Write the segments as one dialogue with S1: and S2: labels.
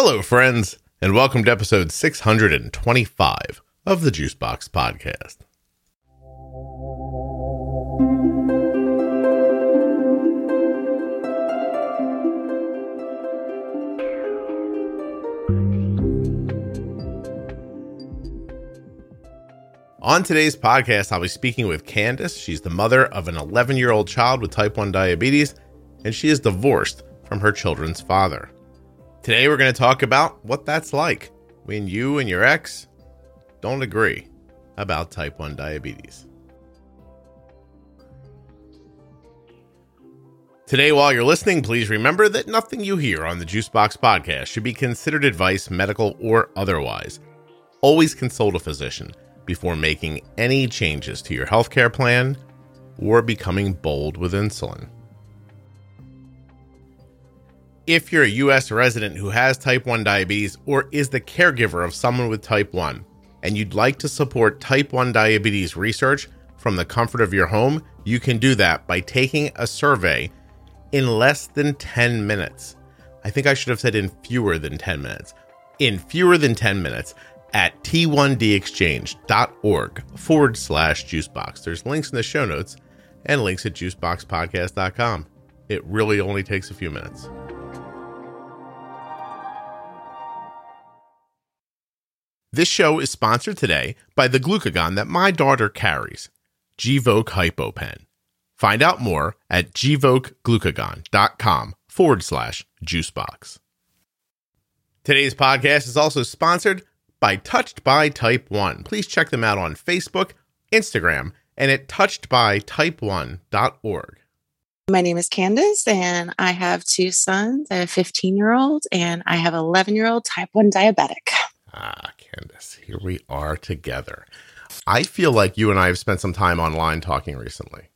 S1: Hello, friends, and welcome to episode 625 of the Juicebox Podcast. On today's podcast, I'll be speaking with Candace. She's the mother of an 11 year old child with type 1 diabetes, and she is divorced from her children's father. Today, we're going to talk about what that's like when you and your ex don't agree about type 1 diabetes. Today, while you're listening, please remember that nothing you hear on the Juicebox podcast should be considered advice, medical or otherwise. Always consult a physician before making any changes to your healthcare plan or becoming bold with insulin. If you're a U.S. resident who has type 1 diabetes or is the caregiver of someone with type 1, and you'd like to support type 1 diabetes research from the comfort of your home, you can do that by taking a survey in less than 10 minutes. I think I should have said in fewer than 10 minutes. In fewer than 10 minutes at t1dexchange.org forward slash juicebox. There's links in the show notes and links at juiceboxpodcast.com. It really only takes a few minutes. This show is sponsored today by the glucagon that my daughter carries, Gvoke HypoPen. Find out more at gvokeglucagon.com forward slash juicebox. Today's podcast is also sponsored by Touched by Type 1. Please check them out on Facebook, Instagram, and at touchedbytype1.org.
S2: My name is Candace, and I have two sons. I have a 15 year old, and I have an 11 year old type 1 diabetic.
S1: Ah, Candace, here we are together. I feel like you and I have spent some time online talking recently.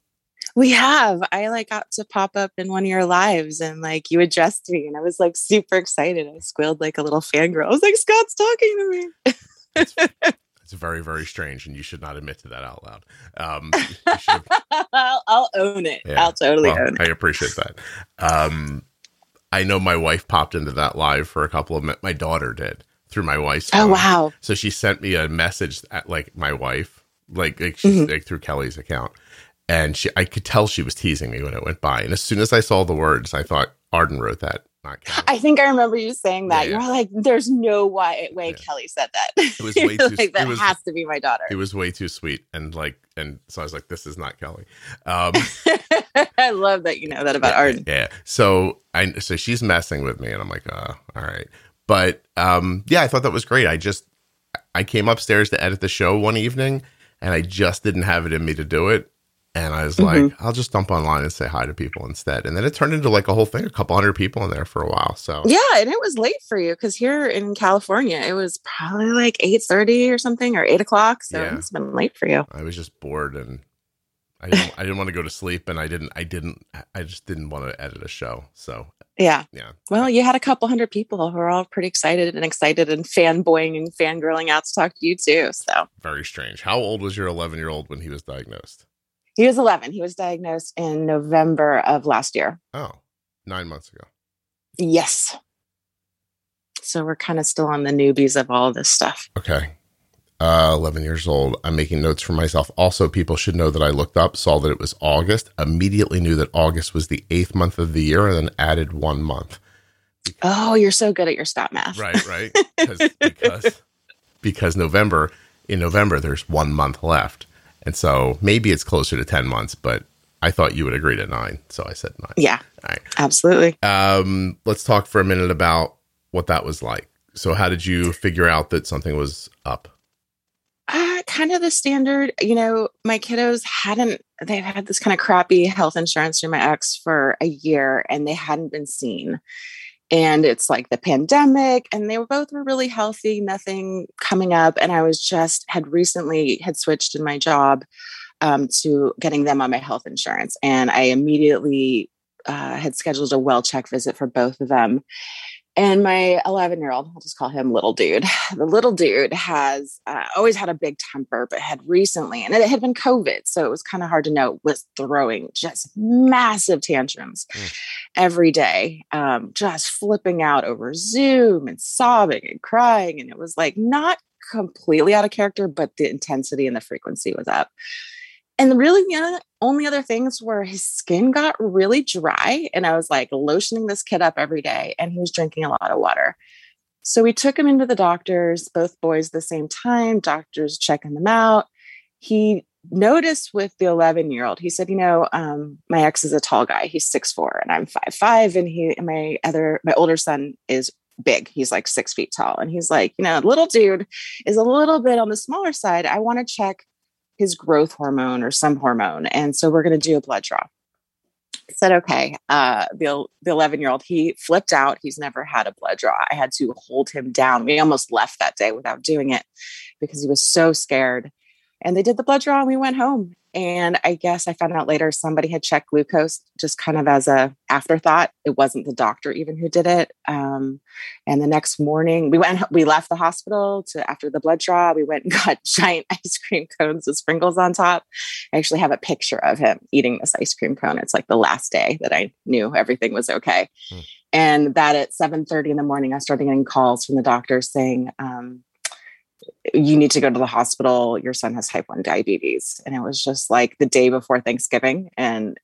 S2: We have. I like got to pop up in one of your lives and like you addressed me and I was like super excited. I squealed like a little fangirl. I was like, Scott's talking to me.
S1: it's, it's very, very strange and you should not admit to that out loud. Um,
S2: I'll, I'll, own it. Yeah. I'll totally well, own it.
S1: I appreciate that. Um, I know my wife popped into that live for a couple of minutes. My daughter did through my wife's
S2: oh, phone. Oh, wow.
S1: So she sent me a message at like my wife, like, like, she's, mm-hmm. like through Kelly's account and she I could tell she was teasing me when it went by. And as soon as I saw the words, I thought Arden wrote that.
S2: I think I remember you saying that. Yeah, yeah. You're like, "There's no way, way yeah. Kelly said that." It was way too. like, that was, has to be my daughter.
S1: It was way too sweet, and like, and so I was like, "This is not Kelly." Um,
S2: I love that you know that about Arden.
S1: Yeah. So I so she's messing with me, and I'm like, "Oh, all right." But um, yeah, I thought that was great. I just I came upstairs to edit the show one evening, and I just didn't have it in me to do it. And I was mm-hmm. like, I'll just dump online and say hi to people instead. And then it turned into like a whole thing, a couple hundred people in there for a while. So
S2: yeah, and it was late for you because here in California, it was probably like eight thirty or something or eight o'clock. So yeah. it's been late for you.
S1: I was just bored and I didn't, I didn't want to go to sleep, and I didn't, I didn't, I just didn't want to edit a show. So
S2: yeah, yeah. Well, you had a couple hundred people who were all pretty excited and excited and fanboying and fangirling out to talk to you too. So
S1: very strange. How old was your eleven year old when he was diagnosed?
S2: He was 11. He was diagnosed in November of last year.
S1: Oh, nine months ago.
S2: Yes. So we're kind of still on the newbies of all this stuff.
S1: Okay. Uh, 11 years old. I'm making notes for myself. Also, people should know that I looked up, saw that it was August, immediately knew that August was the eighth month of the year, and then added one month.
S2: Oh, you're so good at your stat math.
S1: Right, right. because, because November, in November, there's one month left. And so maybe it's closer to 10 months, but I thought you would agree to nine. So I said nine.
S2: Yeah. All right. Absolutely.
S1: Um, let's talk for a minute about what that was like. So, how did you figure out that something was up?
S2: Kind of the standard, you know, my kiddos hadn't, they've had this kind of crappy health insurance through my ex for a year and they hadn't been seen. And it's like the pandemic and they were both were really healthy nothing coming up. And i was just had recently had switched in my job um, to getting them on my health insurance. And i immediately uh, had scheduled a well check visit for both of them And my 11 year old, I'll just call him little dude. The little dude has uh, always had a big temper, but had recently, and it had been COVID. So it was kind of hard to know, was throwing just massive tantrums mm. every day, um, just flipping out over Zoom and sobbing and crying. And it was like not completely out of character, but the intensity and the frequency was up. And really, the only other things were his skin got really dry. And I was like lotioning this kid up every day, and he was drinking a lot of water. So we took him into the doctors, both boys the same time, doctors checking them out. He noticed with the 11 year old, he said, You know, um, my ex is a tall guy. He's six four, and I'm five five. And he, and my other, my older son is big. He's like six feet tall. And he's like, You know, little dude is a little bit on the smaller side. I want to check his growth hormone or some hormone. And so we're going to do a blood draw. I said, okay. Uh, the, the 11 year old, he flipped out. He's never had a blood draw. I had to hold him down. We almost left that day without doing it because he was so scared. And they did the blood draw and we went home. And I guess I found out later somebody had checked glucose just kind of as a afterthought. It wasn't the doctor even who did it. Um, and the next morning we went, we left the hospital to after the blood draw, we went and got giant ice cream cones with sprinkles on top. I actually have a picture of him eating this ice cream cone. It's like the last day that I knew everything was okay. Hmm. And that at 7 30 in the morning, I started getting calls from the doctor saying, um, you need to go to the hospital. Your son has type 1 diabetes. And it was just like the day before Thanksgiving and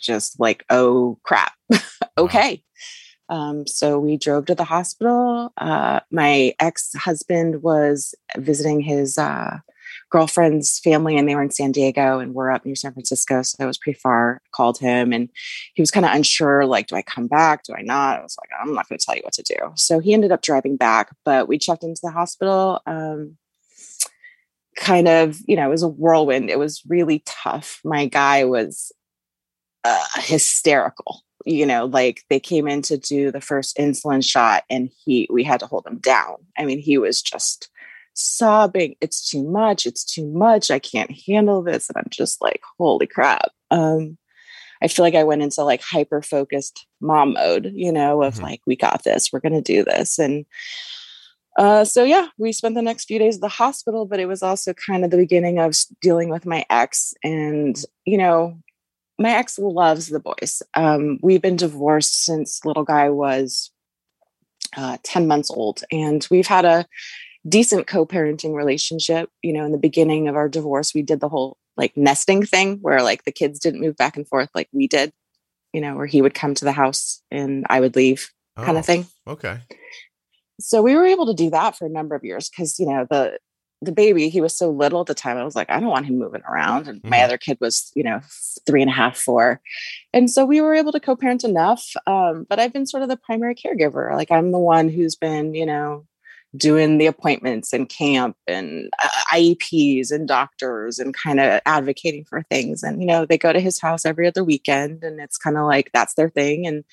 S2: just like, oh crap. okay. Um, so we drove to the hospital. Uh, my ex husband was visiting his uh, girlfriend's family and they were in San Diego and we're up near San Francisco. So it was pretty far. Called him and he was kind of unsure like, do I come back? Do I not? I was like, I'm not going to tell you what to do. So he ended up driving back, but we checked into the hospital. Um, kind of, you know, it was a whirlwind. It was really tough. My guy was uh, hysterical you know like they came in to do the first insulin shot and he we had to hold him down i mean he was just sobbing, it's too much, it's too much, I can't handle this. And I'm just like, holy crap. Um, I feel like I went into like hyper focused mom mode, you know, of mm-hmm. like, we got this, we're going to do this. And uh, so, yeah, we spent the next few days at the hospital, but it was also kind of the beginning of dealing with my ex. And, you know, my ex loves the boys. Um, we've been divorced since little guy was uh, 10 months old. And we've had a decent co-parenting relationship you know in the beginning of our divorce we did the whole like nesting thing where like the kids didn't move back and forth like we did you know where he would come to the house and i would leave oh, kind of thing.
S1: okay.
S2: So we were able to do that for a number of years because you know the the baby he was so little at the time i was like i don't want him moving around and mm-hmm. my other kid was you know three and a half four. And so we were able to co-parent enough um, but i've been sort of the primary caregiver like i'm the one who's been you know doing the appointments and camp and uh, IEPs and doctors and kind of advocating for things. And, you know, they go to his house every other weekend and it's kind of like that's their thing. And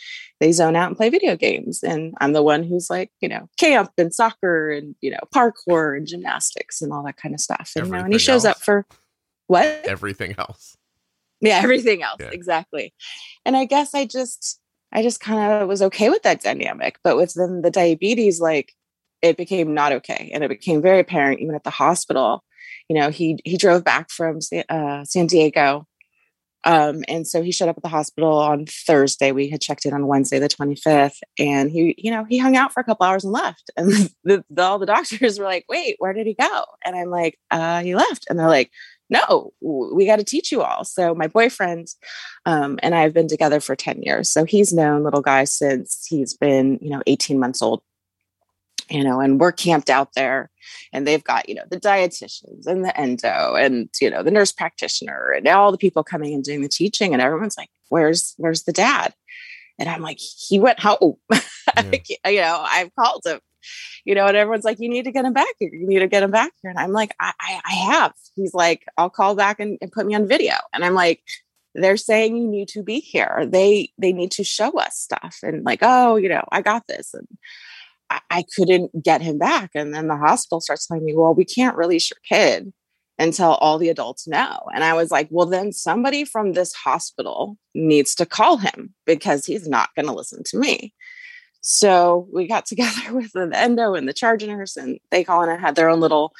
S2: they zone out and play video games. And I'm the one who's like, you know, camp and soccer and, you know, parkour and gymnastics and all that kind of stuff. And, you know, and he shows else. up for what?
S1: Everything else.
S2: Yeah, everything else. Yeah. Exactly. And I guess I just, I just kind of was okay with that dynamic. But with the diabetes, like, it became not okay and it became very apparent even at the hospital. You know he he drove back from uh, san diego um, and so he showed up at the hospital on thursday. We had checked in on wednesday the 25th and he you know he hung out for a couple hours and left. And the, the, all the doctors were like wait where did he go? And i'm like uh, he left. And they're like no we got to teach you all. So my boyfriend um, and i've been together for 10 years so he's known little guy since he's been you know 18 months old you know, and we're camped out there and they've got, you know, the dietitians and the endo and, you know, the nurse practitioner and all the people coming and doing the teaching. And everyone's like, where's, where's the dad? And I'm like, he went home. Yeah. you know, I've called him, you know, and everyone's like, you need to get him back here. You need to get him back here. And I'm like, I, I, I have. He's like, I'll call back and, and put me on video. And I'm like, they're saying you need to be here. They they need to show us stuff and like, oh, you know, I got this. And I, couldn't get him back. And then the hospital starts telling me, well, we can't release your kid until all the adults know. And I was like, well, then somebody from this hospital needs to call him because he's not going to listen to me. So we got together with the endo and the charge nurse, and they all and had their own little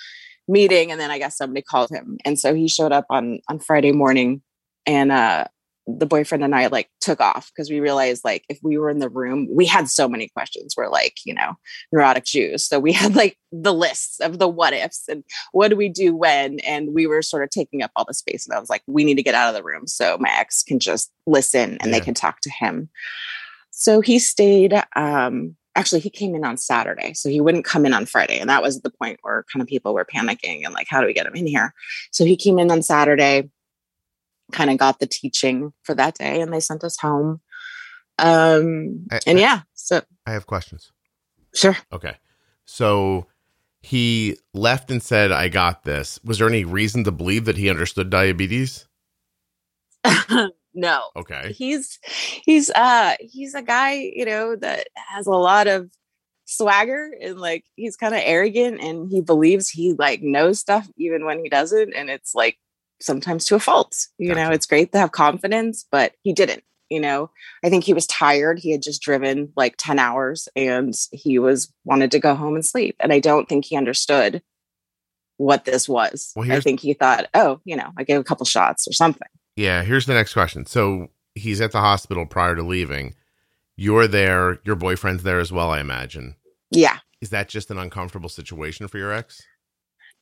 S2: meeting. And then I guess somebody called him, and so he showed up on on Friday morning, and uh, the boyfriend and I like took off because we realized like if we were in the room, we had so many questions. We're like, you know, neurotic Jews. So we had like the lists of the what ifs and what do we do when? And we were sort of taking up all the space. And I was like, we need to get out of the room so my ex can just listen and yeah. they can talk to him. So he stayed. Um, actually, he came in on Saturday. So he wouldn't come in on Friday. And that was the point where kind of people were panicking and like, how do we get him in here? So he came in on Saturday kind of got the teaching for that day and they sent us home. Um, I, and yeah, so
S1: I have questions.
S2: Sure.
S1: Okay. So he left and said, I got this. Was there any reason to believe that he understood diabetes?
S2: no.
S1: Okay.
S2: He's, he's, uh, he's a guy, you know, that has a lot of swagger and like he's kind of arrogant and he believes he like knows stuff even when he doesn't. And it's like sometimes to a fault. You gotcha. know, it's great to have confidence, but he didn't. You know, I think he was tired. He had just driven like 10 hours and he was wanted to go home and sleep. And I don't think he understood what this was. Well, I think he thought, oh, you know, I gave a couple shots or something.
S1: Yeah. Here's the next question. So he's at the hospital prior to leaving. You're there. Your boyfriend's there as well, I imagine.
S2: Yeah.
S1: Is that just an uncomfortable situation for your ex?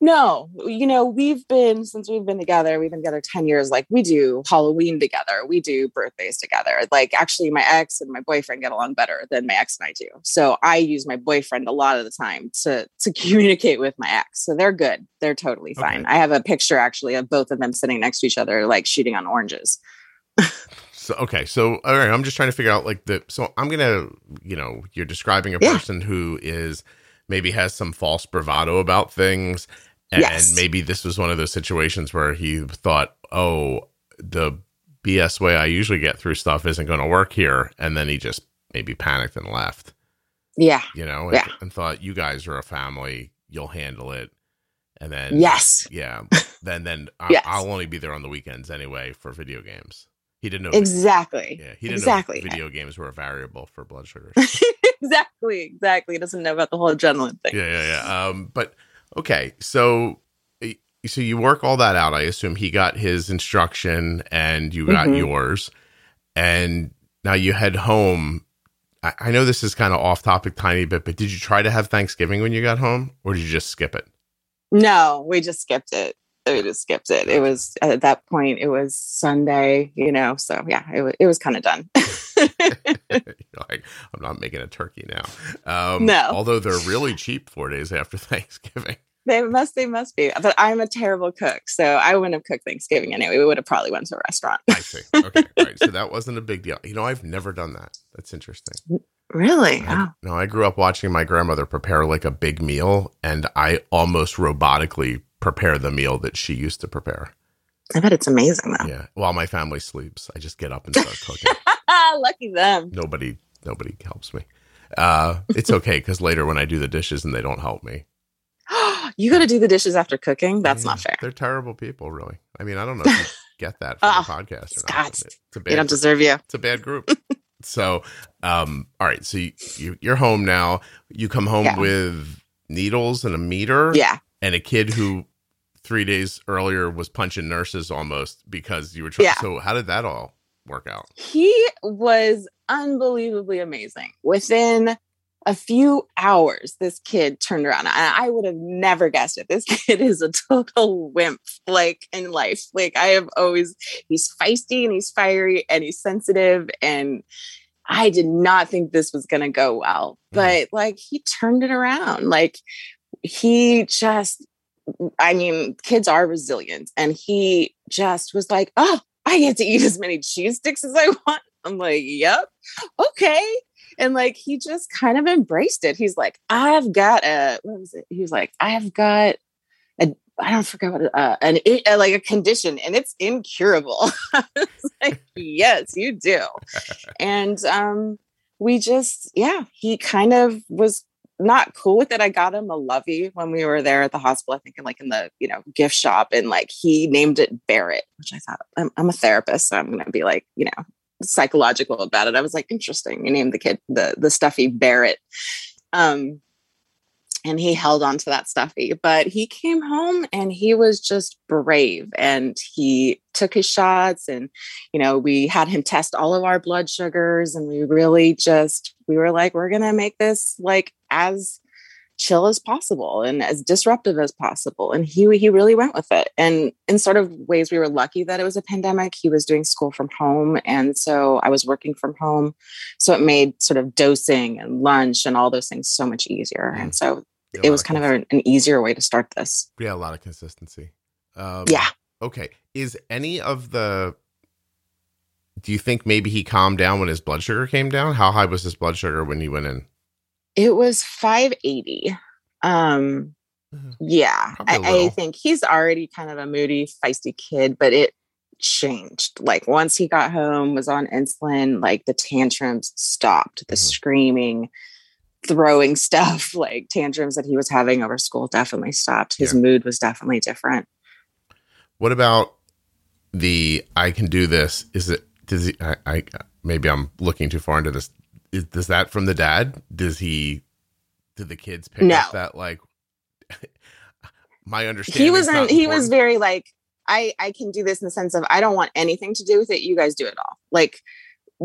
S2: No, you know, we've been since we've been together, we've been together 10 years. Like we do Halloween together, we do birthdays together. Like actually, my ex and my boyfriend get along better than my ex and I do. So I use my boyfriend a lot of the time to to communicate with my ex. So they're good. They're totally fine. Okay. I have a picture actually of both of them sitting next to each other, like shooting on oranges.
S1: so okay, so all right, I'm just trying to figure out like the so I'm gonna, you know, you're describing a yeah. person who is maybe has some false bravado about things and, yes. maybe this was one of those situations where he thought, oh, the BS way I usually get through stuff isn't going to work here. And then he just maybe panicked and left.
S2: Yeah.
S1: You know, and,
S2: yeah.
S1: and thought, you guys are a family, you'll handle it. And then,
S2: yes.
S1: Yeah. Then, then
S2: yes.
S1: I'll only be there on the weekends anyway for video games. He didn't
S2: know exactly.
S1: Yeah, he didn't
S2: exactly.
S1: know video games were a variable for blood sugar.
S2: exactly, exactly. He doesn't know about the whole adrenaline thing.
S1: Yeah, yeah, yeah. Um, but Okay, so so you work all that out. I assume he got his instruction and you got mm-hmm. yours, and now you head home. I, I know this is kind of off topic, tiny bit, but did you try to have Thanksgiving when you got home, or did you just skip it?
S2: No, we just skipped it. We just skipped it. It was at that point. It was Sunday, you know. So yeah, it was. It was kind of done.
S1: like I'm not making a turkey now. Um,
S2: no,
S1: although they're really cheap four days after Thanksgiving.
S2: They must. They must be. But I'm a terrible cook, so I wouldn't have cooked Thanksgiving anyway. We would have probably went to a restaurant.
S1: I see. Okay, right. So that wasn't a big deal. You know, I've never done that. That's interesting.
S2: Really?
S1: I, No, I grew up watching my grandmother prepare like a big meal, and I almost robotically prepare the meal that she used to prepare.
S2: I bet it's amazing though.
S1: Yeah. While my family sleeps, I just get up and start cooking.
S2: Lucky them.
S1: Nobody, nobody helps me. Uh, it's okay because later when I do the dishes and they don't help me,
S2: you got to do the dishes after cooking. That's yeah, not fair.
S1: They're terrible people, really. I mean, I don't know if you get that from oh, the podcast or
S2: Scott, not. It's a bad they don't deserve you.
S1: It's a bad group. so, um, all right. So you, you are home now. You come home yeah. with needles and a meter.
S2: Yeah.
S1: And a kid who three days earlier was punching nurses almost because you were trying. Yeah. So how did that all work out?
S2: He was unbelievably amazing. Within a few hours, this kid turned around. And I would have never guessed it. This kid is a total wimp, like in life. Like I have always, he's feisty and he's fiery and he's sensitive. And I did not think this was going to go well. Mm. But like he turned it around. Like he just, I mean, kids are resilient. And he just was like, oh, I get to eat as many cheese sticks as I want. I'm like, yep, okay and like he just kind of embraced it. He's like, I've got a what was it? He was like, I have got a I don't forget what uh, an uh, like a condition, and it's incurable. like, yes, you do. and um, we just, yeah, he kind of was not cool with it. I got him a lovey when we were there at the hospital. I think in like in the you know gift shop, and like he named it Barrett, which I thought I'm, I'm a therapist, so I'm gonna be like, you know, psychological about it. I was like, interesting. You named the kid the the stuffy Barrett. Um, and he held on to that stuffy but he came home and he was just brave and he took his shots and you know we had him test all of our blood sugars and we really just we were like we're going to make this like as chill as possible and as disruptive as possible and he he really went with it. And in sort of ways we were lucky that it was a pandemic. He was doing school from home and so i was working from home. So it made sort of dosing and lunch and all those things so much easier. And mm. so it was kind of an easier way to start this.
S1: Yeah, a lot of consistency.
S2: Um, yeah.
S1: Okay. Is any of the. Do you think maybe he calmed down when his blood sugar came down? How high was his blood sugar when he went in?
S2: It was 580. Um, mm-hmm. yeah, I, I think he's already kind of a moody, feisty kid, but it changed. Like once he got home, was on insulin, like the tantrums stopped, the mm-hmm. screaming, throwing stuff like tantrums that he was having over school definitely stopped. His yeah. mood was definitely different.
S1: What about the I can do this? Is it does he I, I maybe I'm looking too far into this. Is, does that from the dad? Does he did the kids pick no. up that like my understanding?
S2: He was in, he was very like I I can do this in the sense of I don't want anything to do with it. You guys do it all. Like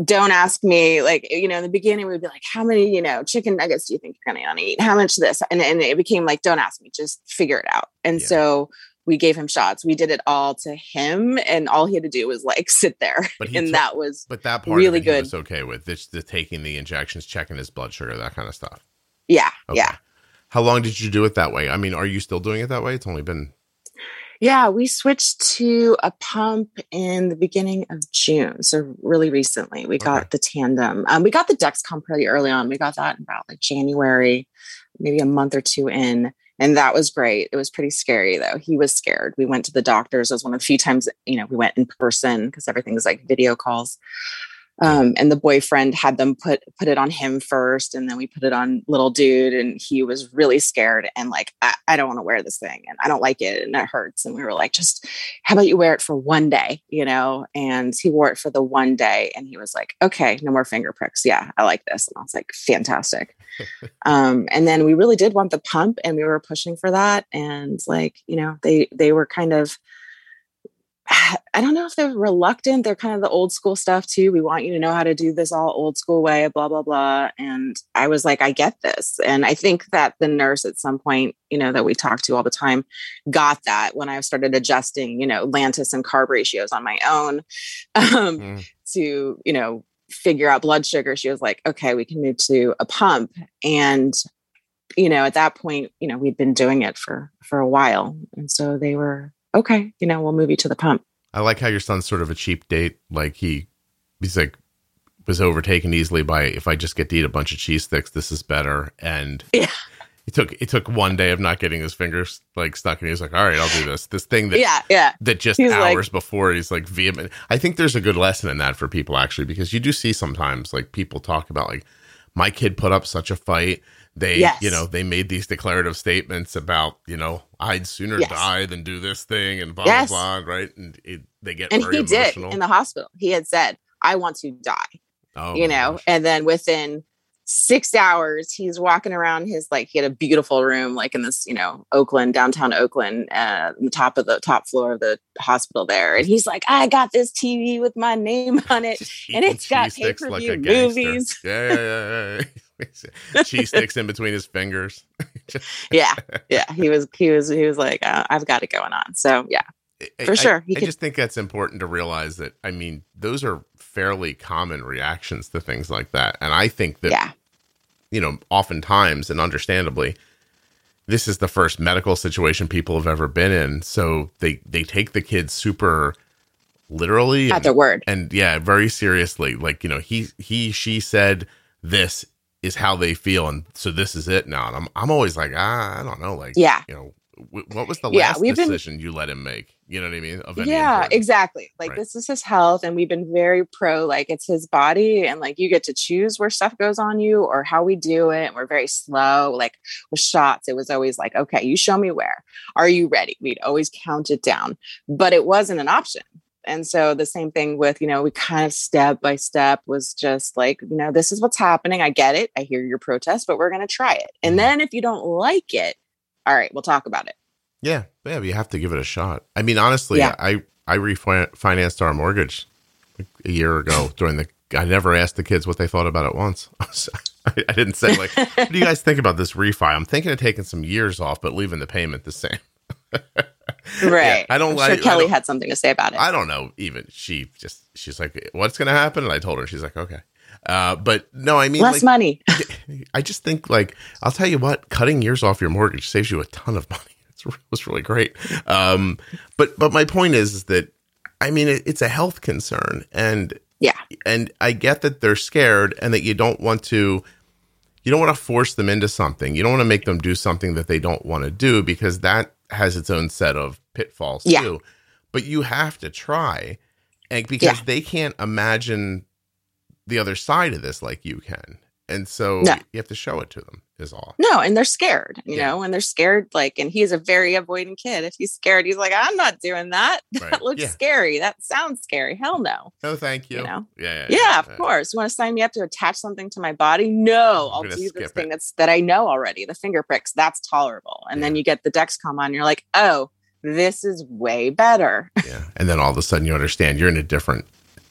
S2: don't ask me like you know in the beginning we'd be like how many you know chicken nuggets do you think you're gonna eat? How much this? And, and it became like don't ask me just figure it out. And yeah. so we gave him shots. We did it all to him and all he had to do was like sit there and took, that was
S1: but that part really good. was okay with this the taking the injections checking his blood sugar that kind of stuff.
S2: Yeah okay. yeah
S1: how long did you do it that way? I mean are you still doing it that way? It's only been
S2: yeah, we switched to a pump in the beginning of June. So really recently, we got the tandem. Um, we got the Dexcom pretty early on. We got that in about like January, maybe a month or two in. And that was great. It was pretty scary though. He was scared. We went to the doctors. It was one of the few times, you know, we went in person because everything's like video calls um, and the boyfriend had them put put it on him first and then we put it on little dude and he was really scared and like i, I don't want to wear this thing and i don't like it and it hurts and we were like just how about you wear it for one day? You know? And he wore it for the one day and he was like okay no more finger pricks. Yeah i like this. And i was like fantastic. Um, and then we really did want the pump and we were pushing for that and like you know they they were kind of I don't know if they're reluctant. They're kind of the old school stuff too. We want you to know how to do this all old school way, blah, blah, blah. And I was like, I get this. And I think that the nurse at some point, you know, that we talk to all the time got that when I started adjusting, you know, Lantus and carb ratios on my own um, mm. to, you know, figure out blood sugar. She was like, okay, we can move to a pump. And you know at that point you know we'd been doing it for for a while and so they were okay, you know, we'll move you to the pump.
S1: I like how your son's sort of a cheap date. Like he, he's like, was overtaken easily by if I just get to eat a bunch of cheese sticks, this is better. And
S2: yeah,
S1: it took it took one day of not getting his fingers like stuck, and he's like, "All right, I'll do this." This thing that
S2: yeah yeah
S1: that just he's hours like, before he's like vehement. I think there's a good lesson in that for people actually because you do see sometimes like people talk about like my kid put up such a fight they yes. you know they made these declarative statements about you know i'd sooner yes. die than do this thing and blah yes. blah blah right and it, they get
S2: and he
S1: emotional.
S2: did in the hospital he had said i want to die oh, you know gosh. and then within six hours he's walking around his like he had a beautiful room like in this you know oakland downtown oakland uh the top of the top floor of the hospital there and he's like i got this tv with my name on it and it's got pay-per-view like movies
S1: yeah, yeah, yeah, cheese sticks in between his fingers.
S2: yeah, yeah. He was he was he was like, uh, I've got it going on. So yeah, for
S1: I,
S2: sure.
S1: I, I just think that's important to realize that. I mean, those are fairly common reactions to things like that, and I think that
S2: yeah.
S1: you know, oftentimes and understandably. This is the first medical situation people have ever been in, so they they take the kids super literally
S2: at
S1: and,
S2: their word,
S1: and yeah, very seriously. Like you know, he he she said this is how they feel, and so this is it now. And I'm I'm always like, ah, I don't know, like,
S2: yeah,
S1: you know, w- what was the yeah, last decision been, you let him make? You know what I mean?
S2: yeah, exactly. Like right. this is his health, and we've been very pro. Like it's his body, and like you get to choose where stuff goes on you or how we do it. We're very slow. Like with shots, it was always like, okay, you show me where. Are you ready? We'd always count it down, but it wasn't an option And so the same thing with, you know, we kind of step by step was just like, you know, this is what's happening. I get it. I hear your protest, but we're going to try it. And mm-hmm. then if you don't like it, all right, we'll talk about it.
S1: Yeah. Yeah. You have to give it a shot. I mean, honestly, yeah. I, I refinanced our mortgage a year ago during the, I never asked the kids what they thought about it once. I, I didn't say like, what do you guys think about this refi? I'm thinking of taking some years off, but leaving the payment the same.
S2: right. Yeah,
S1: I don't
S2: I'm
S1: like.
S2: Sure Kelly had something to say about it.
S1: I don't know. Even she just she's like, "What's going to happen?" And I told her. She's like, "Okay." Uh, but no, I mean
S2: less
S1: like,
S2: money.
S1: I just think like I'll tell you what, cutting years off your mortgage saves you a ton of money. It's, it was really great. Um, but but my point is, is that I mean it, it's a health concern, and
S2: yeah,
S1: and I get that they're scared and that you don't want to you don't want to force them into something. You don't want to make them do something that they don't want to do because that has its own set of pitfalls yeah. too. But you have to try, and because yeah. they can't imagine the other side of this like you can, and so no. you have to show it to them. Is all.
S2: No, and they're scared, you yeah. know, and they're scared. Like, and he's a very avoidant kid. If he's scared, he's like, "I'm not doing that. Right. That looks scary. That sounds scary. Hell no.
S1: No, thank you.
S2: You know?
S1: Yeah,
S2: yeah, of course. You want to sign me up to attach something to my body? No, I'll do this thing it. that's that I know already. The finger pricks. That's tolerable. And then you get the Dexcom on. You're like, oh this is way better.
S1: yeah. And then all of a sudden you understand you're in a different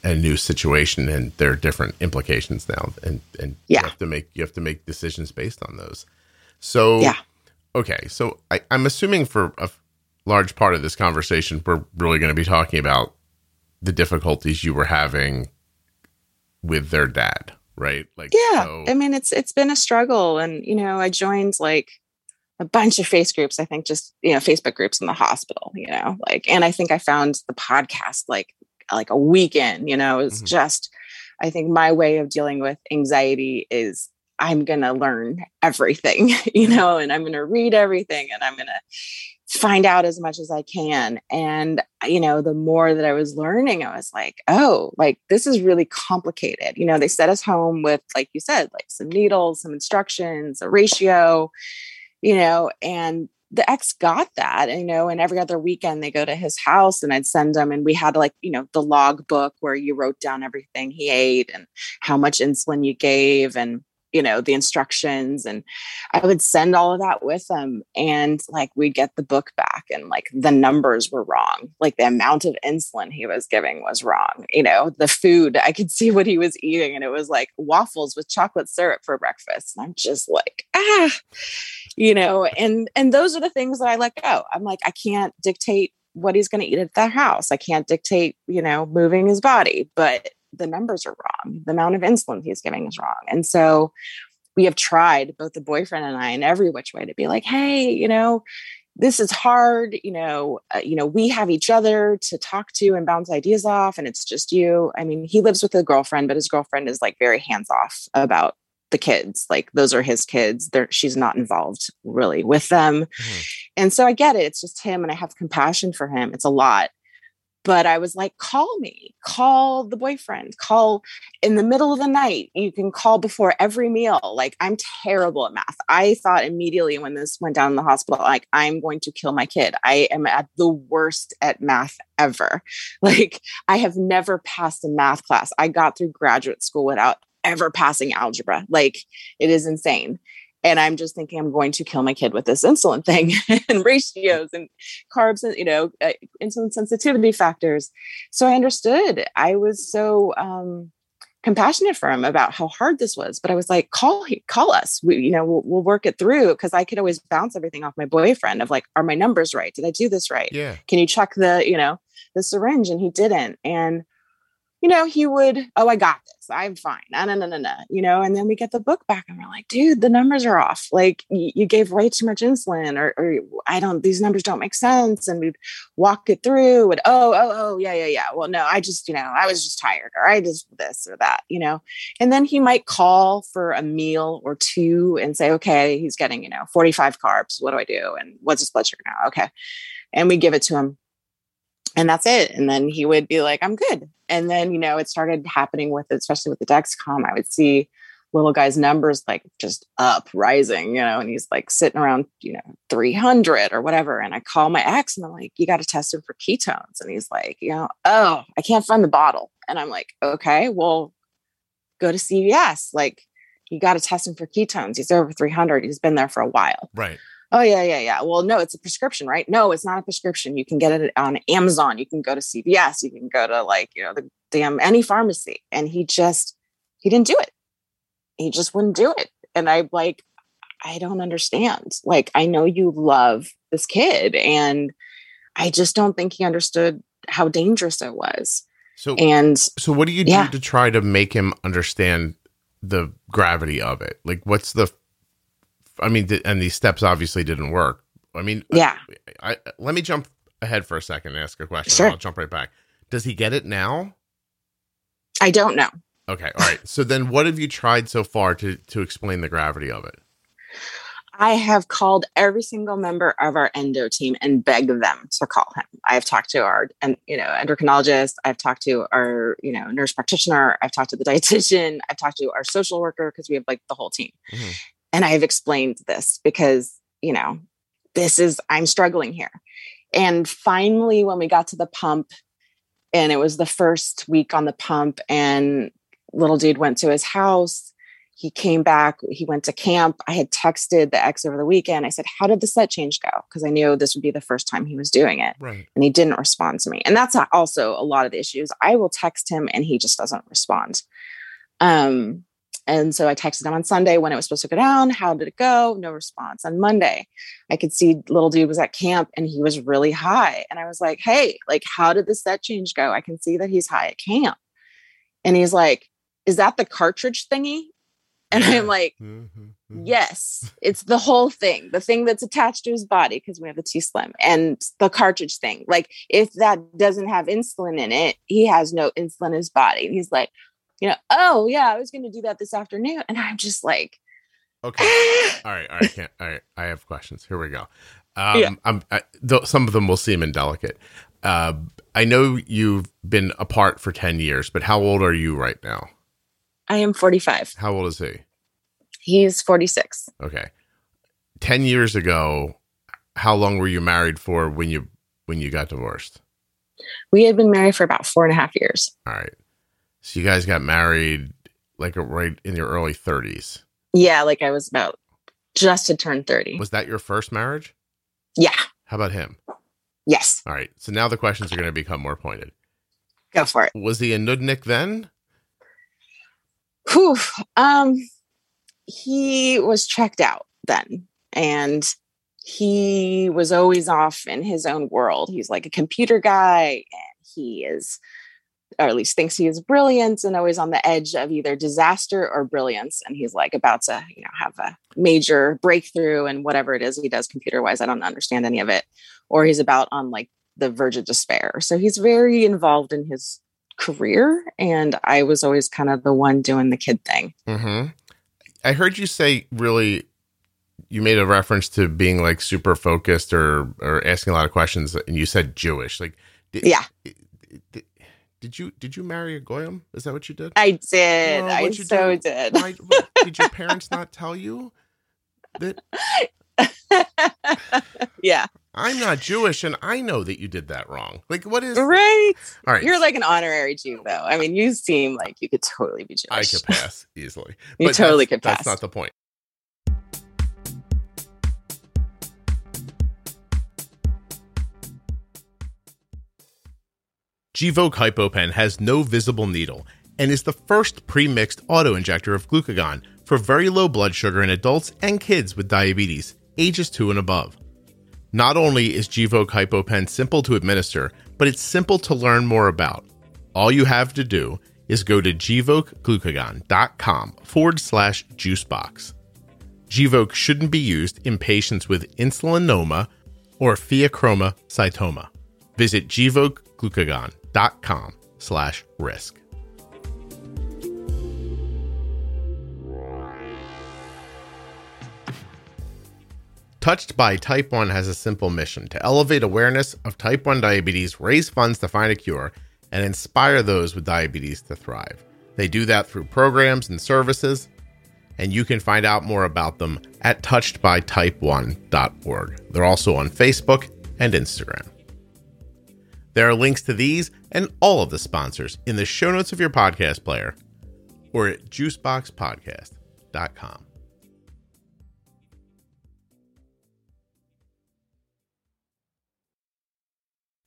S1: a new situation and there are different implications now and and
S2: yeah.
S1: you have to make you have to make decisions based on those. So
S2: yeah.
S1: okay. So I, I'm assuming for a large part of this conversation we're really going to be talking about the difficulties you were having with their dad, right?
S2: Like Yeah. So- I mean it's it's been a struggle and you know, I joined like a bunch of face groups i think just you know facebook groups in the hospital you know like and i think i found the podcast like like a weekend you know it's mm-hmm. just i think my way of dealing with anxiety is i'm going to learn everything you know and i'm going to read everything and i'm going to find out as much as i can. And you know the more that i was learning i was like oh like this is really complicated. You know they set us home with like you said like some needles some instructions a ratio you know, and the ex got that, you know, and every other weekend they go to his house and I'd send them and we had like, you know, the log book where you wrote down everything he ate and how much insulin you gave and you know the instructions and i would send all of that with them and like we'd get the book back and like the numbers were wrong. Like the amount of insulin he was giving was wrong you know the food i could see what he was eating and it was like waffles with chocolate syrup for breakfast. And i'm just like ah you know and and those are the things that i let go i'm like i can't dictate what he's going to eat at the house i can't dictate you know moving his body but the numbers are wrong. The amount of insulin he's giving is wrong. And so we have tried, both the boyfriend and I, in every which way to be like, hey, you know, this is hard. You know, uh, you know, we have each other to talk to and bounce ideas off, and it's just you. I mean, he lives with a girlfriend, but his girlfriend is like very hands off about the kids like those are his kids They're, she's not involved really with them mm-hmm. and so i get it it's just him and i have compassion for him it's a lot but I was like, call me, call the boyfriend, call in the middle of the night. You can call before every meal. Like, I'm terrible at math. I thought immediately when this went down in the hospital, like, I'm going to kill my kid. I am at the worst at math ever. Like, I have never passed a math class. I got through graduate school without ever passing algebra. Like, it is insane. And i'm just thinking i'm going to kill my kid with this insulin thing and ratios and carbs and you know uh, insulin sensitivity factors. So i understood. I was so um, compassionate for him about how hard this was but i was like call call us. We you know we'll, we'll work it through. Because i could always bounce everything off my boyfriend of like are my numbers right? Did i do this right?
S1: Yeah.
S2: Can you check the you know the syringe? And he didn't. And you know, he would, oh, I got this. I'm fine. No, no, no, no, no. You know, and then we get the book back and we're like, dude, the numbers are off. Like y- you gave way too much insulin or, or I don't, these numbers don't make sense. And we'd walk it through and, oh, oh, oh, yeah, yeah, yeah. Well, no, I just, you know, I was just tired or I just this or that, you know. And then he might call for a meal or two and say, okay, he's getting, you know, 45 carbs. What do I do? And what's his blood sugar now? Okay. And we give it to him and that's it. And then he would be like, I'm good. And then, you know, it started happening with, especially with the Dexcom, I would see little guy's numbers like just up rising you know and he's like sitting around you know 300 or whatever. And i call my ex and i'm like you got to test him for ketones. And he's like you know oh i can't find the bottle. And i'm like okay well go to cvs like you got to test him for ketones. He's over 300 he's been there for a while.
S1: Right.
S2: Oh yeah yeah yeah. Well no it's a prescription right? No it's not a prescription. You can get it on amazon. You can go to cvs you can go to like you know the damn any pharmacy. And he just he didn't do it. He just wouldn't do it. And i like i don't understand. Like i know you love this kid and i just don't think he understood how dangerous it was.
S1: So
S2: and
S1: so what do you do
S2: Yeah.
S1: to try to make him understand the gravity of it? Like what's the I mean th- and these steps obviously didn't work. I mean
S2: yeah
S1: I, let me jump ahead for a second and ask a question.
S2: Sure.
S1: I'll jump right back. Does he get it now?
S2: i don't know
S1: Okay. All right. So then what have you tried so far to to explain the gravity of it?
S2: I have called every single member of our endo team and begged them to call him. I've talked to our and you know endocrinologist. I've talked to our you know nurse practitioner. I've talked to the dietitian. I've talked to our social worker because we have like the whole team.
S1: Mhm.
S2: And I have explained this because you know this is I'm struggling here. And finally, when we got to the pump, and it was the first week on the pump, and little dude went to his house. He came back he went to camp. I had texted the ex over the weekend. I said how did the set change go? Because i knew this would be the first time he was doing it.
S1: Right.
S2: and he didn't respond to me. And that's also a lot of the issues. I will text him and he just doesn't respond. Um and so i texted him on sunday when it was supposed to go down. How did it go? No response. On monday i could see little dude was at camp and he was really high. And i was like hey like how did the set change go? I can see that he's high at camp. And he's like is that the cartridge thingy? And i'm like
S1: Mhm, mhm.
S2: Yes, it's the whole thing, the thing that's attached to his body because we have the t:slim and the cartridge thing. Like, if that doesn't have insulin in it, he has no insulin in his body. And he's like, you know, oh, yeah, I was going to do that this afternoon. And I'm just like,
S1: Okay. All right. All right. Can't, all right. I have questions. Here we go. Um,
S2: Yeah.
S1: I'm, I, th- some of them will seem indelicate. Uh, I know you've been apart for 10 years, but how old are you right now?
S2: I am 45.
S1: How old is he?
S2: He's 46.
S1: Okay. 10 years ago, how long were you married for when you when you got divorced?
S2: We had been married for about four and a half years.
S1: All right. So you guys got married like right in your early 30s.
S2: Yeah, like I was about just to turn 30.
S1: Was that your first marriage?
S2: yeah.
S1: How about him?
S2: Yes.
S1: All right. So now the questions are going to become more pointed.
S2: Go for it.
S1: Was he a nudnik then?
S2: Whew. Um, he was checked out then, and he was always off in his own world. He's like a computer guy, and he is, or at least thinks he is brilliant, and always on the edge of either disaster or brilliance. And he's like about to, you know, have a major breakthrough and whatever it is he does computer wise. I don't understand any of it, or he's about on like the verge of despair. So he's very involved in his career and i was always kind of the one doing the kid thing
S1: Mm-hmm. I heard you say really. You made a reference to being like super focused or or asking a lot of questions, and you said Jewish. Like, did,
S2: Yeah.
S1: Did, did you did you marry a goyim? Is that what you did?
S2: i did
S1: Oh,
S2: i so
S1: do?
S2: did
S1: Why, did your parents not tell you that
S2: yeah
S1: I'm not Jewish and I know that you did that wrong? Like, what is?
S2: right
S1: All right,
S2: you're like an honorary jew though i mean you seem like you could totally be Jewish.
S1: I could pass easily.
S2: You totally could pass.
S1: That's not the point. Gvoke HypoPen has no visible needle and is the first pre-mixed auto-injector of glucagon for very low blood sugar in adults and kids with diabetes, ages 2 and above. Not only is Gvoke HypoPen simple to administer, but it's simple to learn more about. All you have to do is go to gvokeglucagon.com forward slash juicebox. Gvoke shouldn't be used in patients with insulinoma or pheochromocytoma. Visit gvokeglucagon.com slash risk. Touched by Type 1 has a simple mission to elevate awareness of type 1 diabetes, raise funds to find a cure, and inspire those with diabetes to thrive. They do that through programs and services and you can find out more about them at touchedbytype1.org. They're also on Facebook and Instagram. There are links to these and all of the sponsors in the show notes of your podcast player or at juiceboxpodcast.com.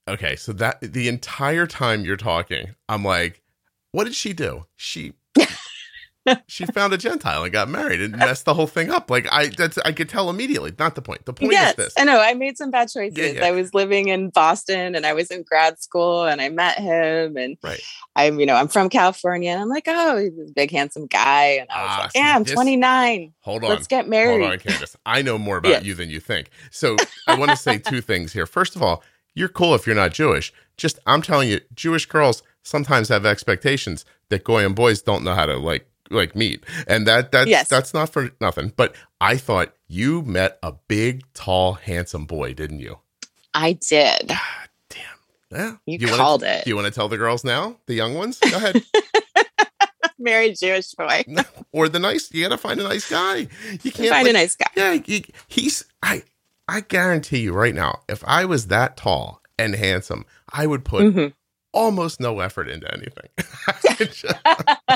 S1: Okay, so that the entire time you're talking, I'm like, what did she do? She she found a Gentile and got married and messed the whole thing up. Like I that's I could tell immediately. Not the point. The point
S2: yes,
S1: is this.
S2: I know. I made some bad choices.
S1: Yeah, yeah.
S2: I was living in Boston and I was in grad school and I met him and
S1: Right.
S2: I'm, you know, I'm from California and I'm like, oh, he's this big handsome guy. And I was
S1: Ah,
S2: like, yeah, I'm
S1: this-
S2: 29.
S1: Hold on.
S2: Let's get married.
S1: Hold on, Candace. I know more about
S2: Yes.
S1: you than you think. So I want to say two things here. First of all, you're cool if you're not Jewish. Just I'm telling you, Jewish girls sometimes have expectations that Goyim boys don't know how to like like meet. And that that's
S2: Yes.
S1: that's not for nothing. But I thought you met a big, tall, handsome boy, didn't you?
S2: I did.
S1: Damn. Yeah.
S2: You
S1: wanna-
S2: called it.
S1: Do you want to tell the girls now? The young ones? Go ahead.
S2: Married Jewish boy.
S1: or the nice you gotta find a nice guy. You can't
S2: Find
S1: like,
S2: a nice guy.
S1: Yeah, he, he's I I guarantee you right now, if I was that tall and handsome, I would put
S2: Mhm.
S1: almost no effort into anything.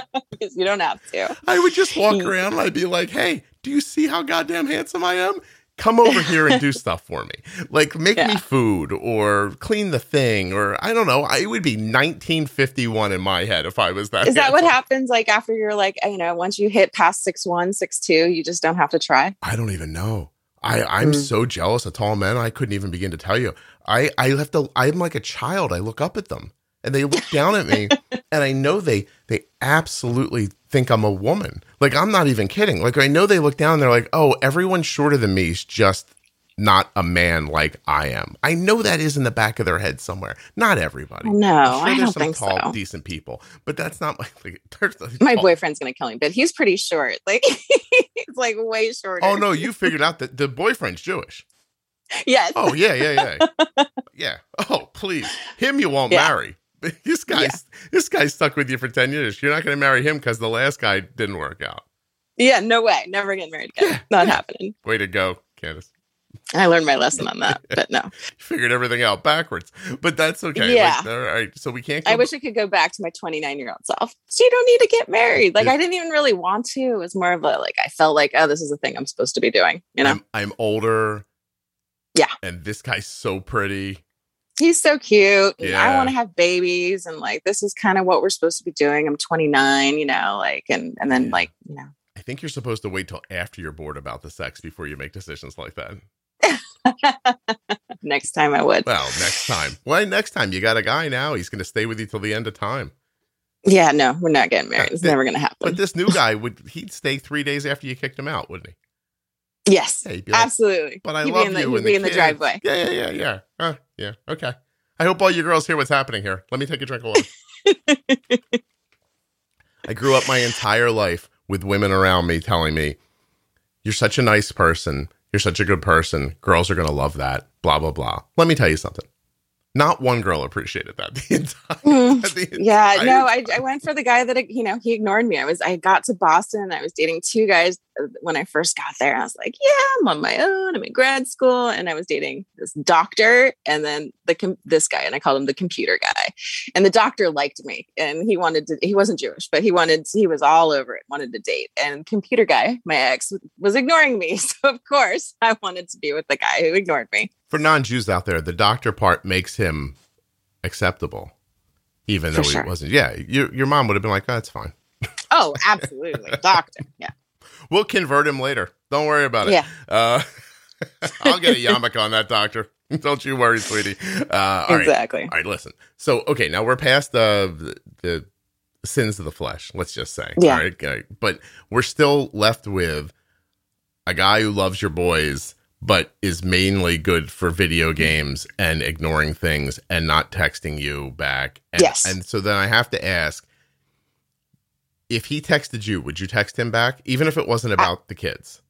S2: because you don't have to.
S1: I would just walk around and I'd be like, "Hey, do you see how goddamn handsome I am? Come over here and do stuff for me. Like make me food or clean the thing or I don't know. I it would be 1951 in my head if I was that.
S2: Is that what happens like after you're like, you know, once you hit past six one, six two, you just don't have to try?
S1: I don't even know. I, I'm
S2: Mm.
S1: so jealous of tall men. I couldn't even begin to tell you. I, I have to. I'm like a child. I look up at them, and they look down at me, and I know they they absolutely think I'm a woman. Like I'm not even kidding. Like I know they look down. and They're like, oh, everyone shorter than me is just not a man like I am. I know that is in the back of their head somewhere. Not everybody.
S2: No,
S1: sure
S2: I don't
S1: some
S2: think
S1: tall,
S2: so.
S1: decent people, but that's not my. Like,
S2: My boyfriend's gonna kill me, but he's pretty short. Like he's like way shorter.
S1: Oh no, you figured out that the boyfriend's Jewish.
S2: Yes.
S1: Oh yeah, yeah, yeah, yeah. Oh please, him you won't
S2: Yeah.
S1: marry. This guy's this guy stuck with you for ten years. You're not going to marry him because the last guy didn't work out.
S2: Yeah, no way. Never getting married again.
S1: Yeah,
S2: Not
S1: yeah.
S2: happening.
S1: Way to go, Candace.
S2: I learned my lesson on that, but no.
S1: Figured everything out backwards, but that's okay.
S2: Yeah.
S1: Like, all right. So we can't. Go
S2: I wish I could go back to my 29 year old self. So you don't need to get married. Like
S1: Yeah.
S2: I didn't even really want to. It was more of a like I felt like, oh, this is a thing I'm supposed to be doing. You know,
S1: I'm, I'm older.
S2: Yeah.
S1: And this guy's so pretty.
S2: He's so cute.
S1: Yeah.
S2: I want to have babies, and like this is kind of what we're supposed to be doing. I'm 29. You know, like and and then
S1: Yeah.
S2: like you know.
S1: I think you're supposed to wait till after you're bored about the sex before you make decisions like that.
S2: Next time I would.
S1: Well, next time. Well, next time you got a guy now. He's going to stay with you till the end of time.
S2: Yeah, no, we're not getting uh, married. It's never gonna happen.
S1: But this new guy would he'd stay three days after you kicked him out, wouldn't he?
S2: Yes,
S1: Yeah, like,
S2: absolutely.
S1: but I
S2: He'd
S1: love
S2: in the,
S1: you
S2: he'd be
S1: the
S2: in the driveway.
S1: Yeah, yeah, yeah, yeah. Uh, yeah. Okay. I hope all you girls hear what's happening here. Let me take a drink of water. I grew up my entire life with women around me telling me, "You're such a nice person. You're such a good person. Girls are gonna love that." Blah blah blah. Let me tell you something. Not one girl appreciated that the entire.
S2: Mm.
S1: the
S2: Yeah,
S1: entire
S2: no, I, I went for the guy that you know he ignored me. I was I got to Boston and I was dating two guys uh, when I first got there. I was like, yeah, I'm on my own. I'm in grad school, and I was dating this doctor and then the com- this guy, and I called him the computer guy. And the doctor liked me, and he wanted to. He wasn't Jewish, but he wanted. He was all over it. Wanted to date, and computer guy, my ex, was ignoring me. So of course, I wanted to be with the guy who ignored me.
S1: For non-Jews out there, the doctor part makes him acceptable, even
S2: For
S1: though
S2: sure.
S1: he wasn't. Yeah, your your mom would have been like, "Oh, "That's fine.
S2: Oh, absolutely, doctor. Yeah,
S1: We'll convert him later. Don't worry about it."
S2: yeah,
S1: Uh, I'll get a yarmulke on that, doctor. Don't you worry, sweetie. Uh, all right.
S2: exactly.
S1: All right, listen. So, okay, now we're past the, the the sins of the flesh. Let's just say,
S2: Yeah.
S1: All right, okay. but we're still left with a guy who loves your boys, but is mainly good for video games and ignoring things and not texting you back. And,
S2: Yes.
S1: And so then I have to ask, if he texted you, would you text him back, even if it wasn't about the kids?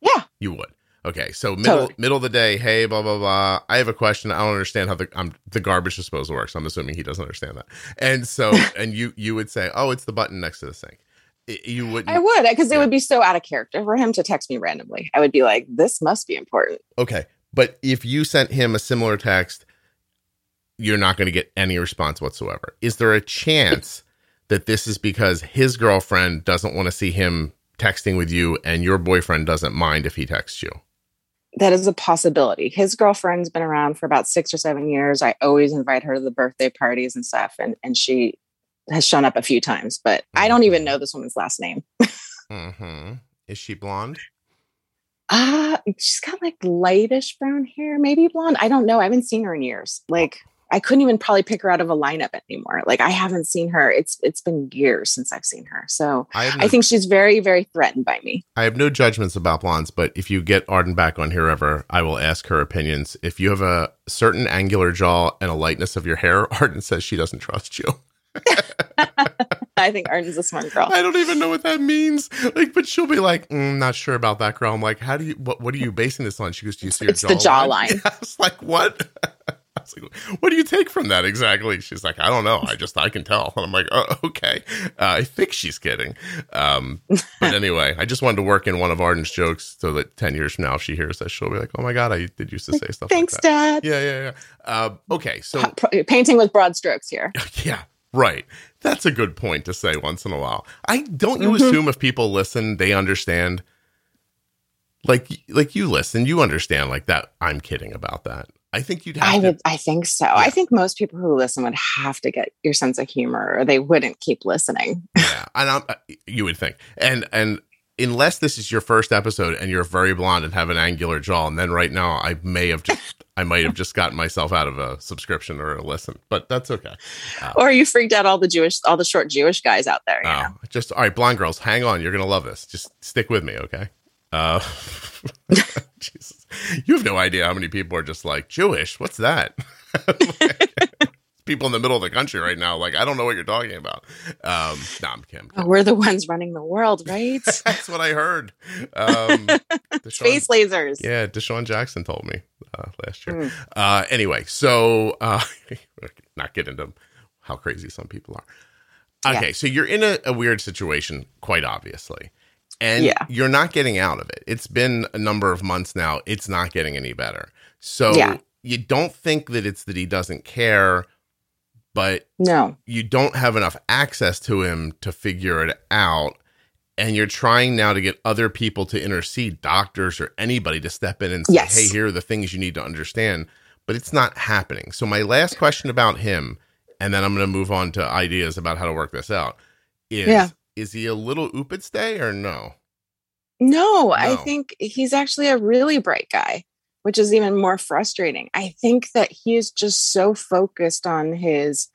S2: Yeah.
S1: You would. Okay, so middle
S2: Totally.
S1: middle of the day, hey, blah blah blah. I have a question. I don't understand how the um, the garbage disposal works. I'm assuming he doesn't understand that. And so, and you you would say, oh, it's the button next to the sink. You wouldn't.
S2: I would because it would be so out of character for him to text me randomly. I would be like, "This must be important."
S1: Okay, but if you sent him a similar text, you're not going to get any response whatsoever. Is there a chance that this is because his girlfriend doesn't want to see him texting with you, and your boyfriend doesn't mind if he texts you?
S2: That is a possibility. His girlfriend's been around for about six or seven years. I always invite her to the birthday parties and stuff, and and she has shown up a few times, but I don't even know this woman's last name.
S1: Mm-hmm. Is she blonde?
S2: Ah, she's got like lightish brown hair, maybe blonde. I don't know. I haven't seen her in years. Like I couldn't even probably pick her out of a lineup anymore. Like I haven't seen her. It's it's been years since I've seen her. So
S1: I no,
S2: I think she's very very threatened by me.
S1: I have no judgments about blondes, but if you get Arden back on here ever, I will ask her opinions. If you have a certain angular jaw and a lightness of your hair, Arden says she doesn't trust you.
S2: I think Arden's a smart girl.
S1: I don't even know what that means. Like, but she'll be like, mm, "Not sure about that, girl." I'm like, "How do you? What? What are you basing this on?" She goes, "Do you see your
S2: It's the
S1: jawline?"
S2: jawline.
S1: I was like, "What?" I was like, "What do you take from that exactly?" She's like, "I don't know. I just I can tell." And I'm like, "Oh, okay." Uh, I think she's kidding. Um, but anyway, I just wanted to work in one of Arden's jokes so that ten years from now, if she hears that, she'll be like, "Oh my god, I did used to say stuff."
S2: Thanks,
S1: like that.
S2: Dad.
S1: Yeah, yeah, yeah. Uh, okay, so
S2: Pa- Painting with broad strokes here.
S1: yeah, right. That's a good point to say once in a while. I don't you
S2: Mhm.
S1: assume if people listen, they understand. Like, like you listen, you understand. Like that, I'm kidding about that. I think you'd have
S2: I
S1: to.
S2: would. I think so. I think most people who listen would have to get your sense of humor, or they wouldn't keep listening.
S1: yeah, and I'm, uh, you would think, and and unless this is your first episode and you're very blonde and have an angular jaw, and then right now I may have just, I might have just gotten myself out of a subscription or a listen, but that's okay.
S2: or you freaked out all the Jewish, all the short Jewish guys out there. Know?
S1: Oh, just all right, blonde girls, hang on. You're gonna love this. Just stick with me, okay? Uh, Jesus, you have no idea how many people are just like Jewish. What's that? people in the middle of the country right now, like I don't know what you're talking about. Um, no, I'm Kim.
S2: Oh, we're the ones running the world, right?
S1: That's what I heard. Um, DeSean-
S2: Space lasers.
S1: yeah, DeSean Jackson told me uh, last year.
S2: Mm.
S1: Uh, anyway, so uh, not get into how crazy some people are. Okay, so you're in a, a weird situation, quite obviously, and
S2: Yeah.
S1: you're not getting out of it. It's been a number of months now. It's not getting any better. So
S2: Yeah.
S1: you don't think that it's that he doesn't care, but
S2: No.
S1: you don't have enough access to him to figure it out and you're trying now to get other people to intercede doctors or anybody to step in and say
S2: Yes.
S1: hey here are the things you need to understand but it's not happening so my last question about him and then i'm going to move on to ideas about how to work this out is
S2: Yeah.
S1: is he a little oopid stay or no
S2: No, I think he's actually a really bright guy, which is even more frustrating. I think that he is just so focused on his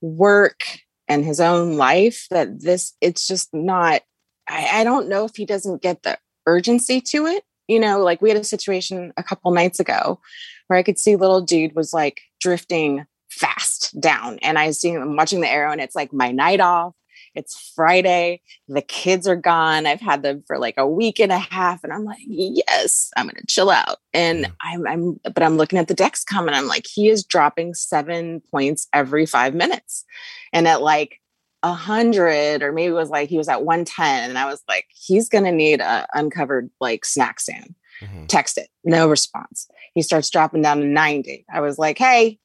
S2: work and his own life that this, it's just not, I, I don't know if he doesn't get the urgency to it. You know, like we had a situation a couple nights ago where I could see little dude was like drifting fast down and I see him watching the arrow and it's like my night off. It's Friday the kids are gone. I've had them for like a week and a half, and I'm like, yes, I'm gonna chill out. And I'm, I'm, but I'm looking at the Dexcom, and I'm like, he is dropping seven points every five minutes, and at like a hundred, or maybe it was like he was at one ten, and I was like, he's gonna need a uncovered like snack stand.
S1: Mhm.
S2: Text it, no response. He starts dropping down to ninety. I was like, hey,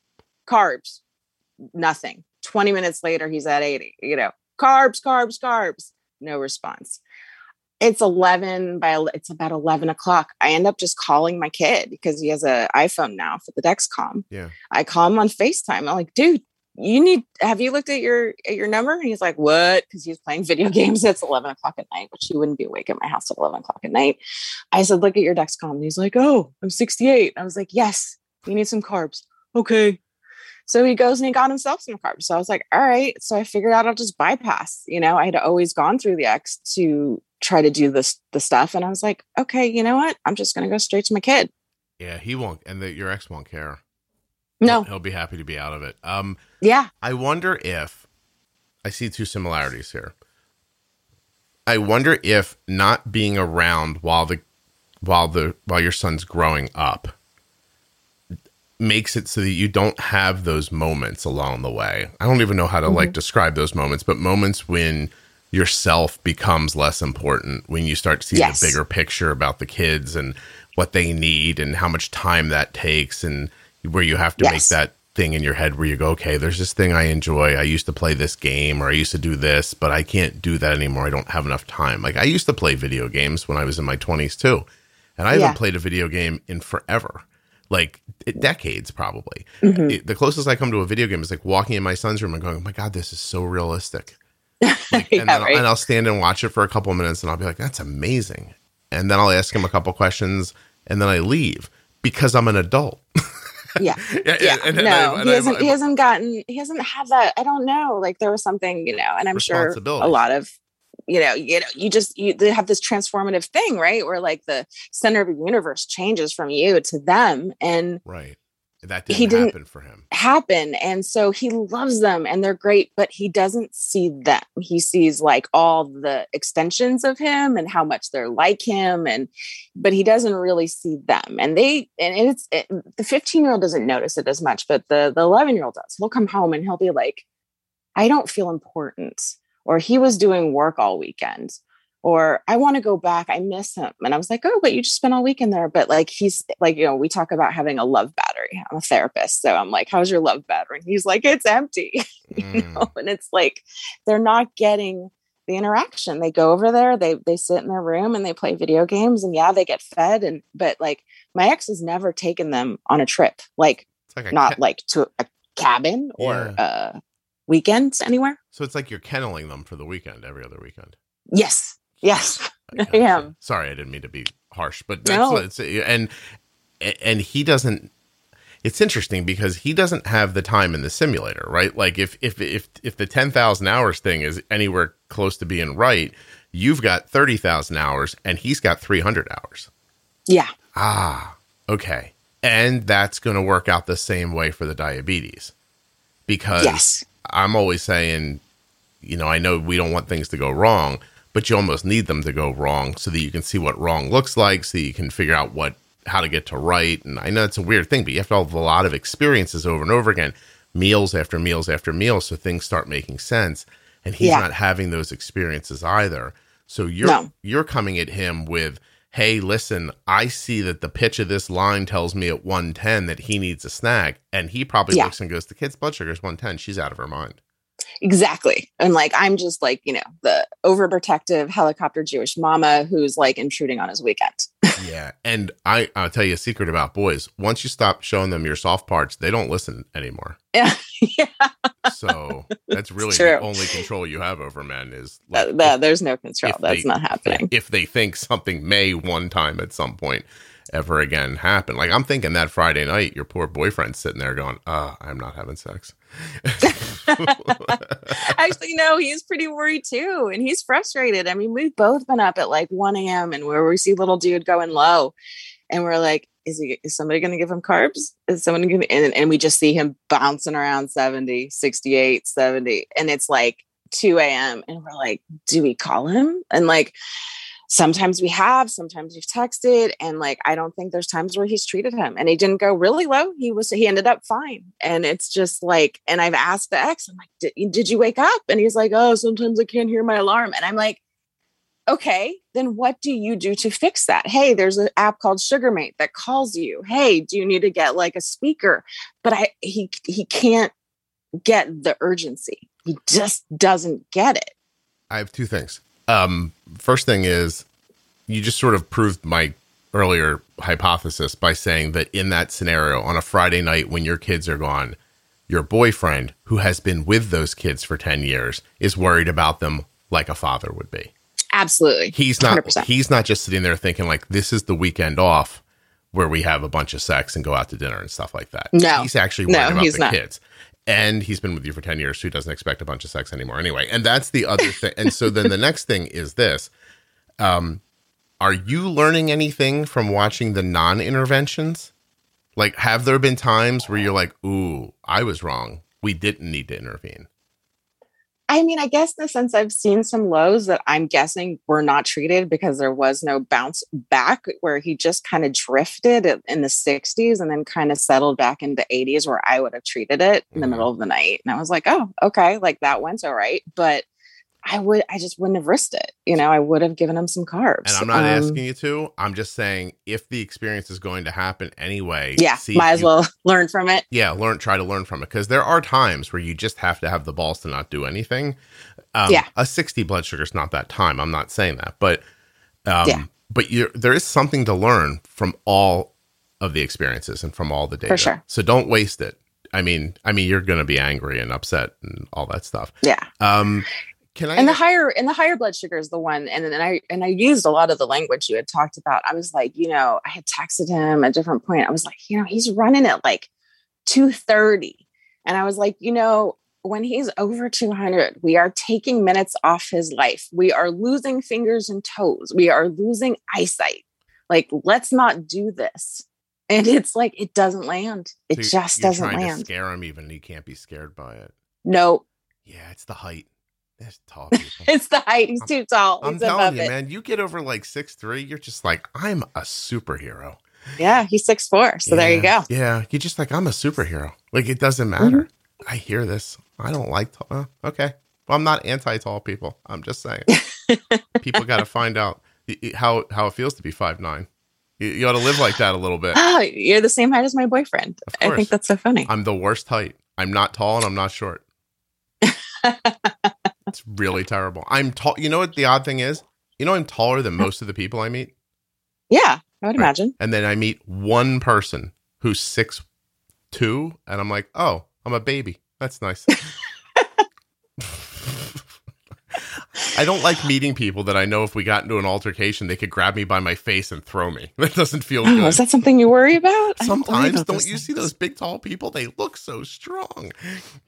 S2: carbs, nothing. Twenty minutes later, he's at eighty. You know, carbs, carbs, carbs no response. It's 11 by it's about 11 o'clock. I end up just calling my kid because he has an iPhone now for the Dexcom.
S1: Yeah.
S2: I call him on FaceTime. I'm like, dude, you need have you looked at your at your number? And he's like, what? Because he's playing video games. It's 11 o'clock at night, which he wouldn't be awake at my house at 11 o'clock at night. I said, look at your Dexcom. And he's like, oh, I'm 68. I was like, yes, you need some carbs. Okay. So he goes and he got himself some carbs. So I was like, all right. So I figured out I'll just bypass. You know, I had always gone through the X to try to do this the stuff. And I was like, okay, you know what? I'm just gonna go straight to my kid.
S1: yeah he won't and the, your ex won't care
S2: No.
S1: he'll be happy to be out of it um
S2: Yeah.
S1: I wonder if I see two similarities here. I wonder if not being around while the while the while your son's growing up makes it so that you don't have those moments along the way. I don't even know how to like mm-hmm. describe those moments, but moments when yourself becomes less important when you start to see yes. the bigger picture about the kids and what they need and how much time that takes and where you have to yes. make that thing in your head where you go, okay, there's this thing I enjoy. I used to play this game or I used to do this, but I can't do that anymore. I don't have enough time. Like I used to play video games when I was in my 20s too. And I yeah. haven't played a video game in forever, like decades probably. Mm-hmm. It, the closest I come to a video game is like walking in my son's room and going, oh my God, this is so realistic. Like, yeah, and, then right. I'll, and I'll stand and watch it for a couple of minutes and I'll be like, that's amazing. And then I'll ask him a couple questions and then I leave because I'm an adult.
S2: yeah, yeah. And, and, no, I, he hasn't. I, he hasn't gotten. He hasn't had that. I don't know. Like there was something, you know. And I'm sure a lot of, you know, you know, you just you they have this transformative thing, right? Where like the center of the universe changes from you to them, and
S1: right. That didn't, he didn't happen for him.
S2: happen and so he loves them and they're great but he doesn't see them. He sees like all the extensions of him and how much they're like him and but he doesn't really see them and they and it's it, the 15 year old doesn't notice it as much but the the 11 year old does. He'll come home and he'll be like i don't feel important or he was doing work all weekend or I want to go back. I miss him. And I was like, oh, but you just spent all weekend there. But like, he's like, you know, we talk about having a love battery. I'm a therapist. So I'm like, how's your love battery? And he's like, it's empty. Mm. you know? And it's like, they're not getting the interaction. They go over there, they, they sit in their room and they play video games and yeah, they get fed. And, but like my ex has never taken them on a trip, like, like not ca- like to a cabin or yeah. uh weekends anywhere.
S1: So it's like you're kenneling them for the weekend every other weekend.
S2: Yes. Yes, I, I am.
S1: Sorry, I didn't mean to be harsh, but that's no. and and he doesn't. It's interesting because he doesn't have the time in the simulator, right? Like if if if if the ten thousand hours thing is anywhere close to being right, you've got thirty thousand hours, and he's got three hundred hours.
S2: Yeah.
S1: Ah, okay, and that's going to work out the same way for the diabetes, because yes. I'm always saying, you know, I know we don't want things to go wrong but you almost need them to go wrong so that you can see what wrong looks like, so you can figure out what how to get to right. And I know it's a weird thing, but you have to have a lot of experiences over and over again, meals after meals after meals, so things start making sense. And he's yeah. not having those experiences either. So you're no. you're coming at him with, hey, listen, I see that the pitch of this line tells me at 110 that he needs a snack. And he probably yeah. looks and goes, the kid's blood sugar is 110. She's out of her mind.
S2: Exactly. And like, I'm just like, you know, the overprotective helicopter Jewish mama who's like intruding on his weekend.
S1: yeah. And I, I'll tell you a secret about boys. Once you stop showing them your soft parts, they don't listen anymore.
S2: Yeah. yeah.
S1: So that's really the only control you have over men is
S2: like, that, that, there's no control. That's they, not happening.
S1: If they think something may one time at some point ever again happen. Like I'm thinking that Friday night, your poor boyfriend's sitting there going, "Uh, I'm not having sex."
S2: Actually, no, he's pretty worried too, and he's frustrated. I mean, we've both been up at like 1 a.m. and where we see little dude going low, and we're like, "Is he? Is somebody going to give him carbs? Is someone going to?" And, and we just see him bouncing around 70, 68, 70, and it's like 2 a.m. and we're like, "Do we call him?" And like sometimes we have sometimes we've texted and like i don't think there's times where he's treated him and he didn't go really low he was he ended up fine and it's just like and i've asked the ex i'm like did, you wake up? And he's like oh sometimes i can't hear my alarm and i'm like okay then what do you do to fix that? Hey there's an app called sugarmate that calls you. Hey do you need to get like a speaker? But i he he can't get the urgency. He just doesn't get it.
S1: I have two things um, first thing is you just sort of proved my earlier hypothesis by saying that in that scenario on a Friday night when your kids are gone, your boyfriend, who has been with those kids for 10 years, is worried about them like a father would be.
S2: Absolutely.
S1: He's not 100%. he's not just sitting there thinking like this is the weekend off where we have a bunch of sex and go out to dinner and stuff like that.
S2: No.
S1: He's actually worried no, about the not. kids and he's been with you for 10 years so he doesn't expect a bunch of sex anymore. Anyway and that's the other thing and so then the next thing is this. Um are you learning anything from watching the non-interventions? Like have there been times where you're like ooh i was wrong. We didn't need to intervene
S2: I mean, I guess in the sense I've seen some lows that I'm guessing were not treated because there was no bounce back where he just kind of drifted in the 60s and then kind of settled back into 80s where I would have treated it in the mm-hmm. middle of the night. And I was like, oh, okay, like that went all right. But I would, I just wouldn't have risked it. You know, I would have given him some carbs.
S1: And I'm not
S2: Um,
S1: asking you to. I'm just saying if the experience is going to happen anyway.
S2: Yeah,
S1: see
S2: might as
S1: you-
S2: well learn from it.
S1: Yeah, learn. Try to learn from it because there are times where you just have to have the balls to not do anything. Um,
S2: Yeah.
S1: a 60 blood sugar is not that time. I'm not saying that, but um,
S2: Yeah.
S1: but you there is something to learn from all of the experiences and from all the data.
S2: For sure.
S1: So don't waste it. I mean, I mean, you're going to be angry and upset and all that stuff.
S2: Yeah.
S1: Um, can I?
S2: and the higher and the higher blood sugar is the one and then i and i used a lot of the language you had talked about. I was like you know i had texted him at a different point. I was like you know he's running at like 230 and i was like you know when he's over 200 we are taking minutes off his life. We are losing fingers and toes. We are losing eyesight. Like let's not do this. And it's like it doesn't land. It
S1: so
S2: just doesn't land.
S1: scare him, even. He can't be scared by it.
S2: no
S1: Yeah, it's the height. There's tall
S2: it's the height he's too tall
S1: I'm
S2: he's
S1: telling you,
S2: it
S1: man, you get over like six three, you're just like, I'm a superhero.
S2: yeah he's six four so there you go
S1: Yeah, you're just like, I'm a superhero. Like it doesn't matter.
S2: Mm-hmm.
S1: I hear this. I don't like tall. Uh, okay, well, I'm not anti tall people. I'm just saying, people got to find out how how it feels to be five nine. You, you ought to live like that a little bit.
S2: Oh, you're the same height as my boyfriend. I think that's so funny.
S1: I'm the worst height. I'm not tall and I'm not short. it's really terrible. I'm tall. You know what the odd thing is? You know I'm taller than most of the people I meet.
S2: yeah, I would
S1: Right.
S2: imagine.
S1: and then I meet one person who's six two, and I'm like, oh, I'm a baby. That's nice. I don't like meeting people that I know if we got into an altercation, they could grab me by my face and throw me. That doesn't feel
S2: Oh,
S1: good.
S2: is that something you worry about? Don't
S1: Sometimes
S2: about
S1: don't
S2: those
S1: you see those big tall people? They look so strong. You're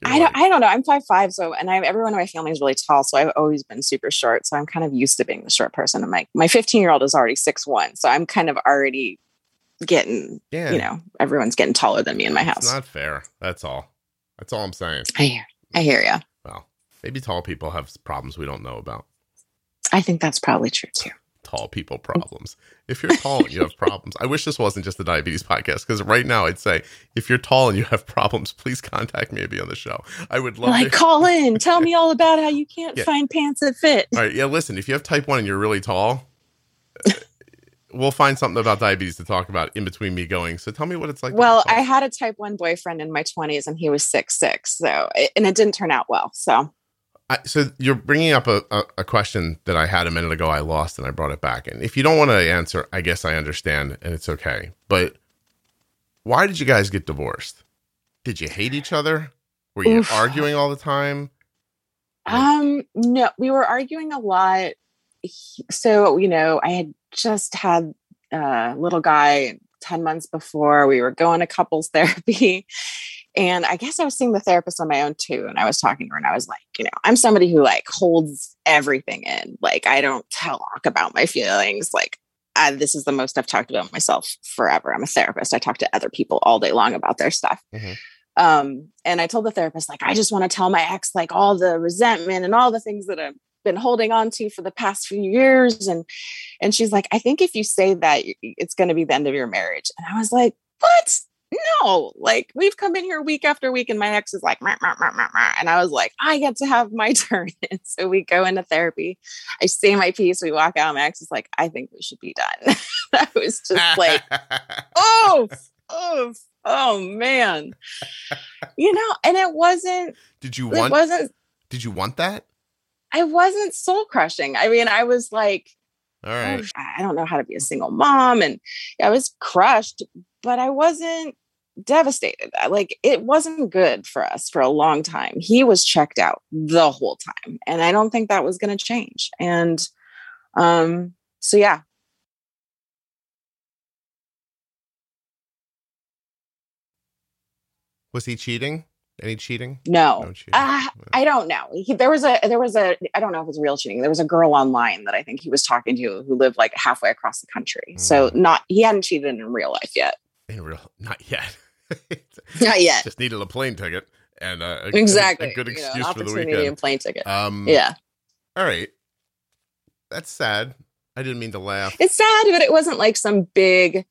S2: I don't. I don't know. I'm five five, so and I everyone in my family is really tall, so I've always been super short. So I'm kind of used to being the short person. And my my 15 year old is already six one, so I'm kind of already getting.
S1: yeah,
S2: You know, everyone's getting taller than me in my
S1: it's
S2: house.
S1: not fair. That's all. That's all I'm saying.
S2: I hear. I hear you.
S1: Maybe tall people have problems we don't know about.
S2: I think that's probably true too.
S1: tall people problems. If you're tall and you have problems, I wish this wasn't just a diabetes podcast because right now I'd say if you're tall and you have problems, please contact me and be on the show. I would love
S2: Like,
S1: to.
S2: call in. Tell me all about how you can't
S1: Yeah.
S2: find pants that fit.
S1: All right, yeah. Listen, if you have type one and you're really tall, uh, we'll find something about diabetes to talk about in between me going. So tell me what it's like.
S2: Well. I had a type one boyfriend in my 20s and he was six six, so and it didn't turn out well. So
S1: I, so you're bringing up a, a, a question that I had a minute ago. I lost and I brought it back. And if you don't want to answer, I guess I understand and it's okay. But why did you guys get divorced? Did you hate each other? Were you
S2: Oof.
S1: arguing all the time?
S2: Um, no, we were arguing a lot. So, you know, I had just had a little guy 10 months before. We were going to couples therapy. And I guess I was seeing the therapist on my own too. And I was talking to her and I was like, you know, I'm somebody who like holds everything in. Like, I don't talk about my feelings. Like, I, this is the most I've talked about myself forever. I'm a therapist. I talk to other people all day long about their stuff.
S1: Mhm.
S2: Um, and I told the therapist, like, I just want to tell my ex, like, all the resentment and all the things that I've been holding on to for the past few years. And and she's like, I think if you say that, it's going to be the end of your marriage. And I was like, what? No, like we've come in here week after week, and my ex is like, "Meh, meh, meh, meh, meh." and I was like, I get to have my turn. And so we go into therapy. I say my piece. We walk out. My ex is like, I think we should be done. I was just like, oh, oh, oh man, you know. And it wasn't.
S1: did you
S2: It
S1: want?
S2: wasn't.
S1: Did you want that?
S2: I wasn't soul crushing. I mean, I was like,
S1: All
S2: oh, I don't know how to be a single mom, and I was crushed, but I wasn't devastated. Like it wasn't good for us for a long time. He was checked out the whole time, and I don't think that was going to change. And um, so yeah,
S1: Was he cheating? Any cheating?
S2: no.
S1: No cheating.
S2: Uh. I don't know. He, there was a there was a I don't know if it's real cheating. There was a girl online that I think he was talking to who lived like halfway across the country. So
S1: Mm.
S2: not he hadn't cheated in real life yet.
S1: In real, not yet.
S2: Not yet.
S1: Just needed a plane ticket and uh, a,
S2: Exactly.
S1: a good
S2: You know,
S1: excuse for the weekend.
S2: and plane ticket.
S1: Um,
S2: yeah.
S1: All right. That's sad. I didn't mean to laugh.
S2: It's sad, but it wasn't like some big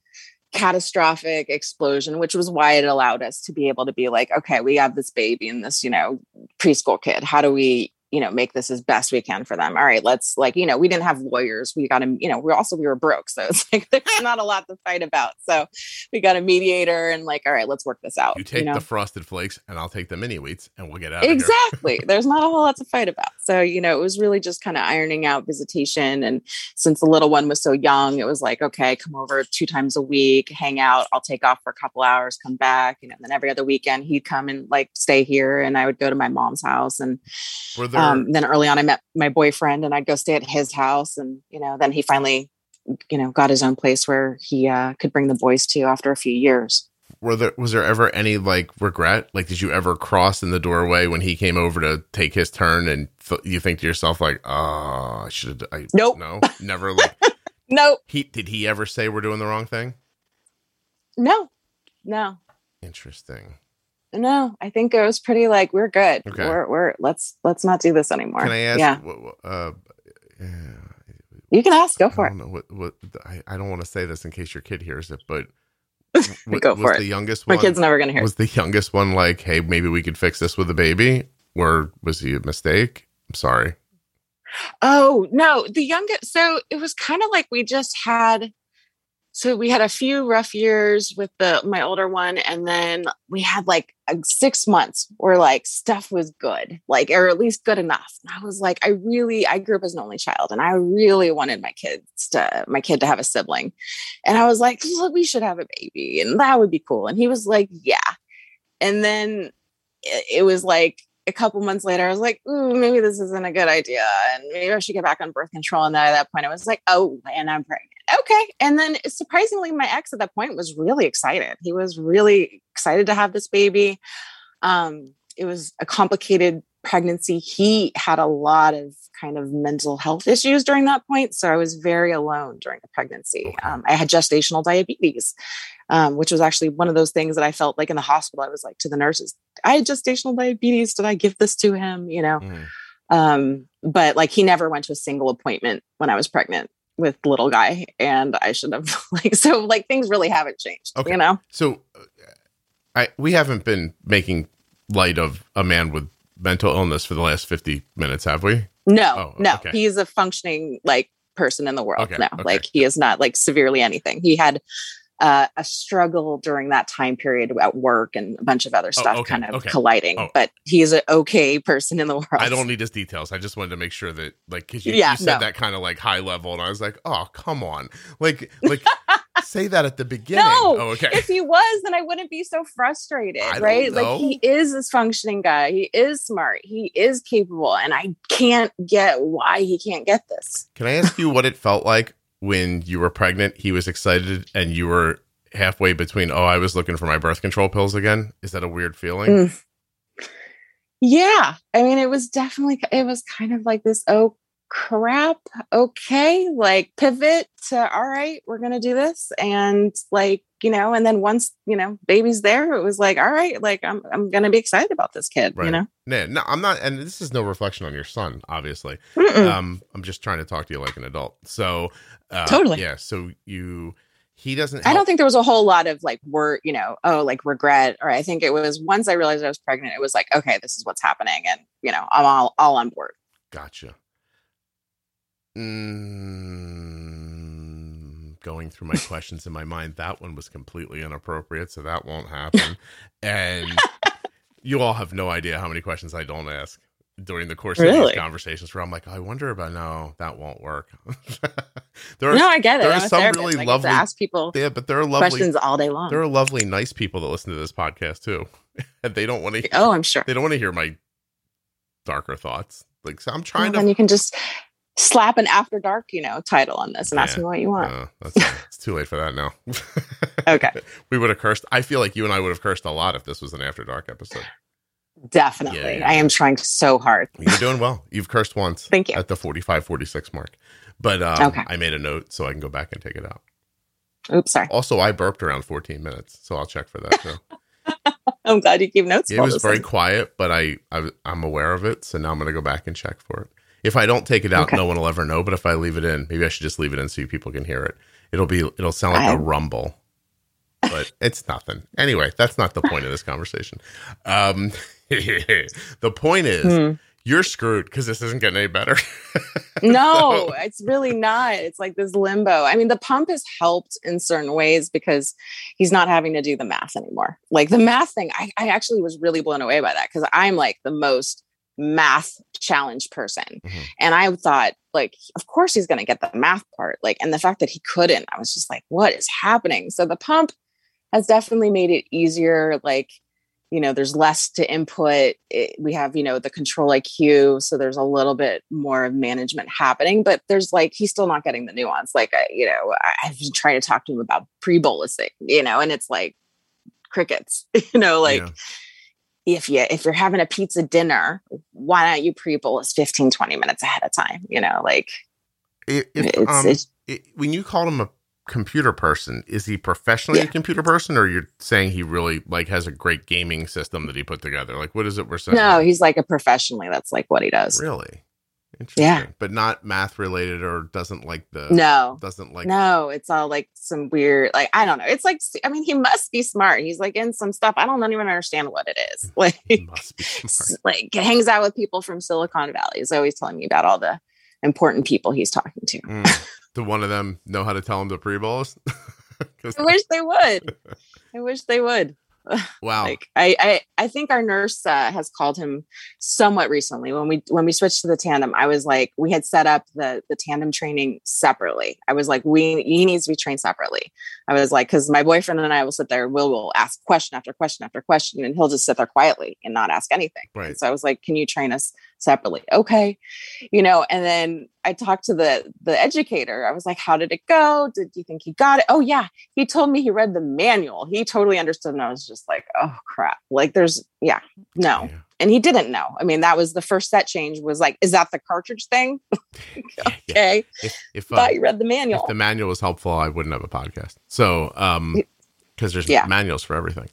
S2: catastrophic explosion, which was why it allowed us to be able to be like, okay, we have this baby and this, you know, preschool kid. How do we you know make this as best we can for them. All right let's like you know we didn't have lawyers. We got to you know we're also we were broke so it's like there's not a lot to fight about. So we got a mediator and like all right let's work this out
S1: You take
S2: know?
S1: the frosted flakes, and I'll take the mini wheats, and we'll get out.
S2: exactly. There's not a whole lot to fight about. So you know it was really just kind of ironing out visitation. And since the little one was so young it was like okay come over two times a week hang out. I'll take off for a couple hours come back you know and then every other weekend he'd come and like stay here and i would go to my mom's house and
S1: There?
S2: um, then early on i met my boyfriend and i'd go stay at his house and you know then he finally you know got his own place where he uh, could bring the boys to after a few years.
S1: Were there was there ever any like regret? Like did you ever cross in the doorway when he came over to take his turn and th- you think to yourself like oh i should i
S2: Nope.
S1: no never like
S2: no
S1: he did he ever say we're doing the wrong thing?
S2: No. No.
S1: Interesting
S2: no i think it was pretty like we're good
S1: Okay.
S2: we're, we're let's let's not do this anymore
S1: can i ask
S2: yeah
S1: what, what- uh yeah,
S2: you can ask go for it
S1: don't know what what I, I don't want to say this in case your kid hears it, but w-
S2: Go
S1: was
S2: it.
S1: the youngest
S2: my kid's never gonna hear
S1: was the youngest one like, hey, maybe we could fix this with a baby, or was he a mistake? I'm sorry.
S2: Oh, no, the youngest. So it was kind of like we just had. So we had a few rough years with the my older one, and then we had like uh, six months where like stuff was good, like or at least good enough. And I was like, I really, I grew up as an only child, and I really wanted my kids to my kid to have a sibling, and I was like, "Look, we should have a baby, and that would be cool. And he was like, yeah, and then it, it was like a couple months later, I was like, ooh, maybe this isn't a good idea. And maybe I should get back on birth control. And then at that point, I was like, oh, and I'm pregnant. Okay. And then surprisingly, my ex at that point was really excited. He was really excited to have this baby. Um, it was a complicated pregnancy. He had a lot of kind of mental health issues during that point. So I was very alone during the pregnancy. Um, I had gestational diabetes, um, which was actually one of those things that I felt like in the hospital. I was like to the nurses, I had gestational diabetes. Did I give this to him? You know,
S1: Mm.
S2: um, but like he never went to a single appointment when I was pregnant with little guy, and I should have like so like things really haven't changed.
S1: Okay.
S2: You know,
S1: So, uh, I we haven't been making light of a man with mental illness for the last 50 minutes, have we?
S2: no,
S1: Oh,
S2: no,
S1: okay.
S2: he's a functioning like person in the world.
S1: Okay,
S2: no, like he is not like severely anything. He had. Uh, a struggle during that time period at work and a bunch of other stuff
S1: Oh, okay,
S2: kind of
S1: okay.
S2: colliding,
S1: Oh.
S2: but he's an okay person in the world.
S1: I don't need his details. I just wanted to make sure that, like, because you,
S2: Yeah,
S1: you said
S2: no.
S1: that kind of like high level, and I was like, oh, come on, like, like, say that at the beginning.
S2: No,
S1: oh, okay.
S2: if he was, then I wouldn't be so frustrated, right?
S1: know.
S2: Like he is this functioning guy. He is smart. He is capable, and I can't get why he can't get this.
S1: Can I ask you what it felt like when you were pregnant? He was excited, and you were halfway between. Oh, I was looking for my birth control pills again. Is that a weird feeling?
S2: Mm. Yeah, I mean, it was definitely it was kind of like this. Oh crap! Okay, like pivot to all right, we're gonna do this, and like you know, and then once you know, baby's there, it was like all right, like I'm I'm gonna be excited about this kid.
S1: Right.
S2: You know,
S1: No, no, I'm not. And this is no reflection on your son, obviously.
S2: Mm-mm.
S1: Um, I'm just trying to talk to you like an adult. So, uh,
S2: Totally.
S1: yeah. So you, he doesn't.
S2: I don't think there was a whole lot of like word, you know, oh, like regret. Or I think it was once I realized I was pregnant, it was like, okay, this is what's happening, and you know, I'm all all on board.
S1: Gotcha. Mm, going through my questions in my mind, that one was completely inappropriate, so that won't happen. and you all have no idea how many questions I don't ask during the course of these conversations where I'm like, I wonder about no, that won't work. there are
S2: no, I get it.
S1: there
S2: I'm
S1: are some really
S2: get
S1: lovely-
S2: ask people
S1: yeah, but there are lovely
S2: questions all day long.
S1: there are lovely, nice people that listen to this podcast too. and they don't want to
S2: oh, I'm sure.
S1: they don't want to hear my darker thoughts. Like so I'm
S2: Well,
S1: trying
S2: then
S1: to
S2: you can just slap an after dark, you know, title on this and ask
S1: Yeah.
S2: me what you want.
S1: Uh, that's, it's too late for that now.
S2: Okay.
S1: we would have cursed. I feel like you and I would have cursed a lot if this was an after dark episode.
S2: Definitely.
S1: Yeah, yeah.
S2: I am trying so hard.
S1: You're doing well. You've cursed once.
S2: Thank you.
S1: At the 45, 46 mark. But um,
S2: Okay.
S1: I made a note so I can go back and take it out.
S2: Oops, sorry.
S1: Also, I burped around 14 minutes, so I'll check for that too.
S2: I'm glad you keep notes.
S1: it was very
S2: things.
S1: quiet, but I, I I'm aware of it, so now I'm going to go back and check for it. If I don't take it out,
S2: Okay.
S1: no one will ever know. But if I leave it in, maybe I should just leave it in so people can hear it. It'll be it'll sound like
S2: I-
S1: a rumble, but it's nothing. Anyway, that's not the point of this conversation. Um, the point is,
S2: Hmm.
S1: you're screwed because this isn't getting any better.
S2: no, so. it's really not. It's like this limbo. I mean, the pump has helped in certain ways because he's not having to do the math anymore. Like the math thing, I, I actually was really blown away by that because I'm like the most math challenge person. Mm-hmm. And I thought, like, of course he's going to get the math part. Like, and the fact that he couldn't, I was just like, what is happening? So the pump has definitely made it easier. Like, you know there's less to input it, we have you know the control iq so there's a little bit more of management happening but there's like he's still not getting the nuance like I, you know I, i've been trying to talk to him about pre-bolusing you know and it's like crickets you know like yeah. If you if you're having a pizza dinner why don't you pre-bolus 15 20 minutes ahead of time you know like
S1: if, it's, um, it's, it, when you call him a computer person. Is he professionally yeah. a computer person, or you're saying he really like has a great gaming system that he put together? Like, what is it we're saying?
S2: No, he's like a professionally. That's like what he does.
S1: Really. Yeah, but not math related, or doesn't like the
S2: no
S1: doesn't like
S2: no. It's all like some weird like I don't know. It's like I mean he must be smart. He's like in some stuff I don't even understand what it is. Like he must be smart. like hangs out with people from Silicon Valley. He's always telling me about all the important people he's talking to.
S1: Mm. Do one of them know how to tell him to pre-bolus?
S2: I wish they would. I wish they would.
S1: Wow.
S2: like I, I, I think our nurse uh, has called him somewhat recently when we when we switched to the tandem. I was like, we had set up the the tandem training separately. I was like, we he needs to be trained separately. I was like, because my boyfriend and I will sit there, Will will ask question after question after question, and he'll just sit there quietly and not ask anything.
S1: Right.
S2: so I was like, can you train us separately? Okay, you know. And then I talked to the the educator. I was like, how did it go? Did you think he got it? Oh yeah, he told me he read the manual. He totally understood, and I was just like, oh crap. Like there's yeah, no. Yeah and he didn't know. I mean, that was the first set change was like, is that the cartridge thing? okay. If, if uh, you read the manual.
S1: If the manual was helpful, I wouldn't have a podcast. So, um, because there's yeah. manuals for everything.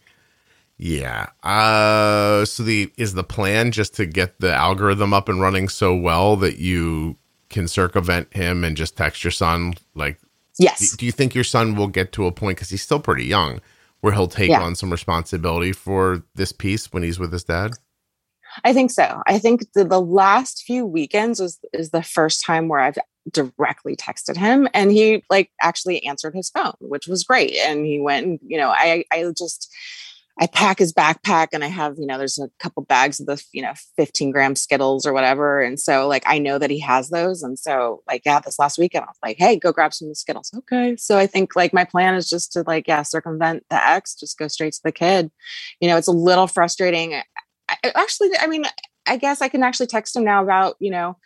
S1: Yeah. Uh, so the is the plan just to get the algorithm up and running so well that you can circumvent him and just text your son like
S2: yes
S1: do, do you think your son will get to a point because he's still pretty young where he'll take yeah. on some responsibility for this piece when he's with his dad
S2: I think so. I think the, the last few weekends was is the first time where I've directly texted him and he like actually answered his phone, which was great. And he went and, you know, I I just I pack his backpack and I have, you know, there's a couple bags of the, you know, 15 gram Skittles or whatever. And so like I know that he has those. And so like, yeah, this last weekend I was like, hey, go grab some Skittles. Okay. So I think like my plan is just to like, yeah, circumvent the ex, just go straight to the kid. You know, it's a little frustrating. I, actually, I mean, I guess I can actually text him now about, you know,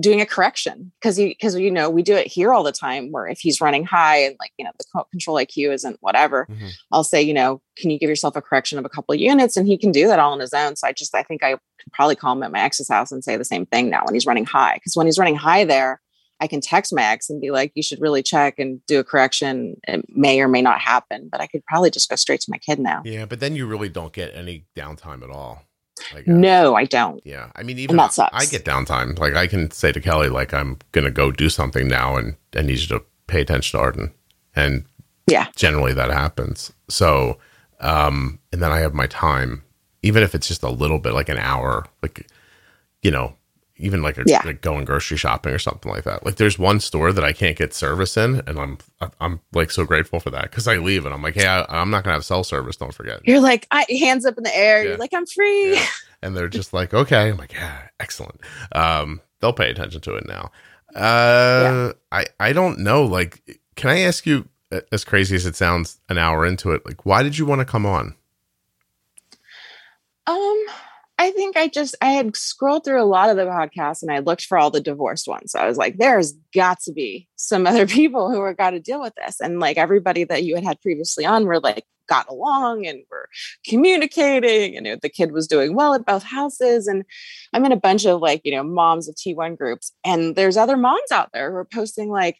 S2: doing a correction because he because you know we do it here all the time where if he's running high and like you know the control IQ isn't whatever mm-hmm. I'll say you know can you give yourself a correction of a couple of units? And he can do that all on his own. So I just I think I could probably call him at my ex's house and say the same thing now when he's running high because when he's running high there I can text my ex and be like you should really check and do a correction. It may or may not happen but I could probably just go straight to my kid now.
S1: Yeah but then you really don't get any downtime at all
S2: I no, I don't.
S1: Yeah, I mean, even that sucks. I get downtime. Like I can say to Kelly, like I'm gonna go do something now, and I need you to pay attention to Arden, and
S2: yeah,
S1: generally that happens. So, um, and then I have my time, even if it's just a little bit, like an hour, like you know, even like, a, yeah. like going grocery shopping or something like that. Like there's one store that I can't get service in, and I'm I'm like so grateful for that because I leave and I'm like, hey, I, am not gonna have cell service. Don't forget.
S2: You're like I, hands up in the air. Yeah. You're like I'm free. Yeah.
S1: And they're just like, okay. I'm like, yeah, excellent. Um, they'll pay attention to it now. Uh, I I don't know. Like, can I ask you, as crazy as it sounds, an hour into it, like, why did you want to come on?
S2: Um I think I just I had scrolled through a lot of the podcasts and I looked for all the divorced ones. So I was like, there's got to be some other people who are got to deal with this. And like everybody that you had had previously on were like got along and were communicating and the kid was doing well at both houses. And I'm in a bunch of like, you know, moms of T1 groups and there's other moms out there who are posting like,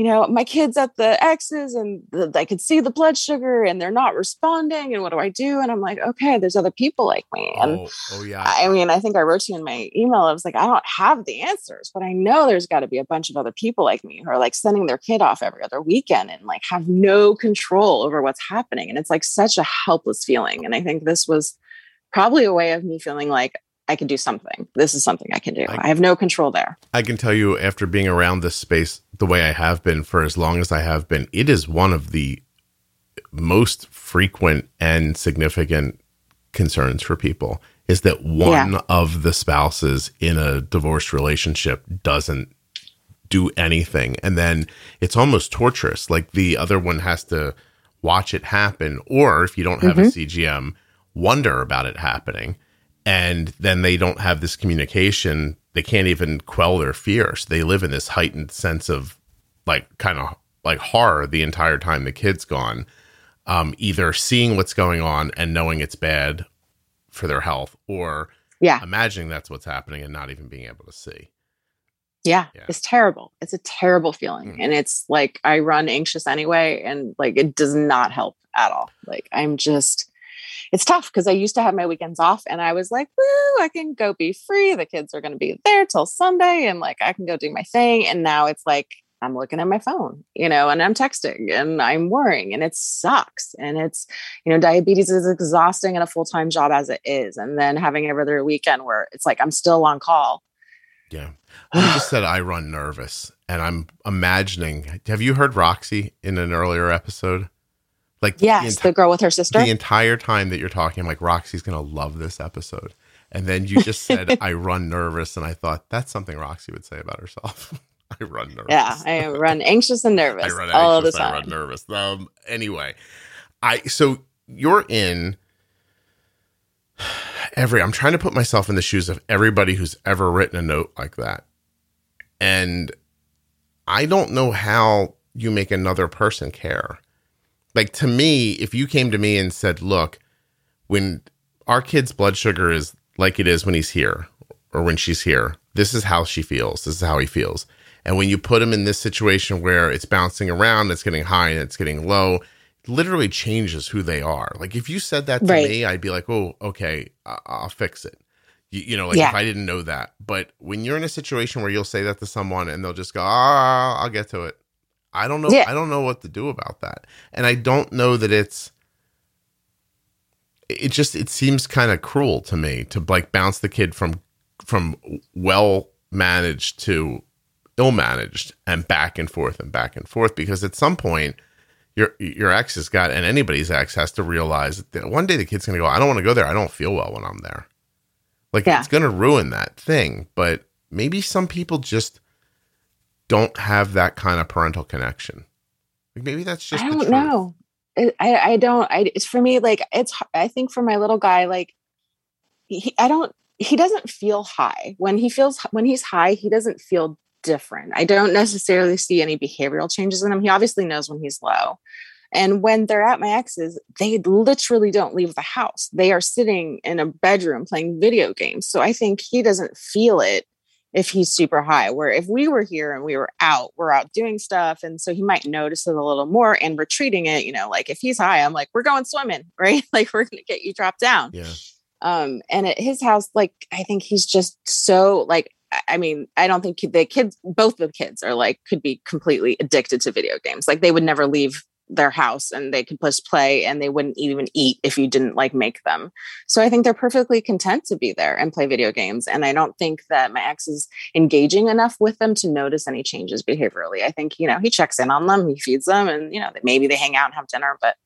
S2: you know, my kids at the X's and the, I could see the blood sugar and they're not responding. And what do I do? And I'm like, okay, there's other people like me. And
S1: oh, oh yeah.
S2: I mean, I think I wrote to you in my email. I was like, I don't have the answers, but I know there's got to be a bunch of other people like me who are like sending their kid off every other weekend and like have no control over what's happening. And it's like such a helpless feeling. And I think this was probably a way of me feeling like I can do something. This is something I can do. I, I, have no control there.
S1: I can tell you after being around this space the way I have been for as long as I have been, it is one of the most frequent and significant concerns for people is that one yeah. of the spouses in a divorced relationship doesn't do anything and then it's almost torturous like the other one has to watch it happen or if you don't have mm-hmm. a CGM wonder about it happening and then they don't have this communication they can't even quell their fear so they live in this heightened sense of like kind of like horror the entire time the kid's gone um, either seeing what's going on and knowing it's bad for their health or
S2: yeah.
S1: imagining that's what's happening and not even being able to see.
S2: Yeah, yeah. it's terrible. It's a terrible feeling mm-hmm. and it's like i run anxious anyway and like it does not help at all. Like i'm just it's tough because I used to have my weekends off and I was like, woo, I can go be free. The kids are going to be there till Sunday and like I can go do my thing. And now it's like, I'm looking at my phone, you know, and I'm texting and I'm worrying and it sucks. And it's, you know, diabetes is exhausting and a full time job as it is. And then having every other weekend where it's like I'm still on call.
S1: Yeah. You just said I run nervous and I'm imagining. Have you heard Roxy in an earlier episode?
S2: Like yes, the, enti- the girl with her sister.
S1: The entire time that you're talking, I'm like Roxy's gonna love this episode, and then you just said I run nervous, and I thought that's something Roxy would say about herself. I run nervous.
S2: Yeah, I run anxious and nervous. I run all anxious, the time. I run
S1: nervous. Um. Anyway, I so you're in every. I'm trying to put myself in the shoes of everybody who's ever written a note like that, and I don't know how you make another person care like to me, if you came to me and said, "Look, when our kid's blood sugar is like it is when he's here or when she's here, this is how she feels. This is how he feels." And when you put him in this situation where it's bouncing around, it's getting high and it's getting low, it literally changes who they are. Like if you said that to right. me, I'd be like, "Oh, okay, I- will fix it." You, you know, like yeah. if I didn't know that. But when you're in a situation where you'll say that to someone and they'll just go, "Ah, I'll get to it," I don't know. Yeah. I don't know what to do about that. And I don't know that it's it just it seems kind of cruel to me to like bounce the kid from from well managed to ill managed and back and forth and back and forth because at some point your your ex has got and anybody's ex has to realize that one day the kid's going to go I don't want to go there I don't feel well when I'm there. Like yeah. it's going to ruin that thing, but maybe some people just don't have that kind of parental connection. Like maybe that's just.
S2: I don't know. I I don't. I it's for me like it's. I think for my little guy like, he, I don't. He doesn't feel high when he feels when he's high. He doesn't feel different. I don't necessarily see any behavioral changes in him. He obviously knows when he's low. And when they're at my ex's, they literally don't leave the house. They are sitting in a bedroom playing video games. So I think he doesn't feel it if he's super high. Where if we were here and we were out, we're out doing stuff. And so he might notice it a little more and we're treating it, you know, like if he's high, I'm like, we're going swimming, right? like we're gonna get you dropped down.
S1: Yeah.
S2: Um, and at his house, like I think he's just so like I mean, I don't think the kids, both the kids are like, could be completely addicted to video games. Like they would never leave their house and they could just play and they wouldn't even eat if you didn't like make them. So I think they're perfectly content to be there and play video games. And I don't think that my ex is engaging enough with them to notice any changes behaviorally. I think, you know, he checks in on them, he feeds them, and, you know, maybe they hang out and have dinner, but,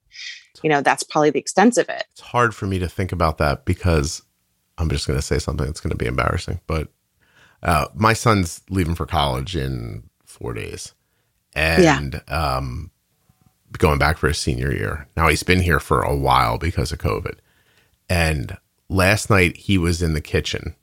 S2: you know, that's probably the extent of it.
S1: It's hard for me to think about that because I'm just going to say something that's going to be embarrassing, but uh, my son's leaving for college in four days. And, yeah. um, going back for his senior year. Now he's been here for a while because of COVID. And last night he was in the kitchen.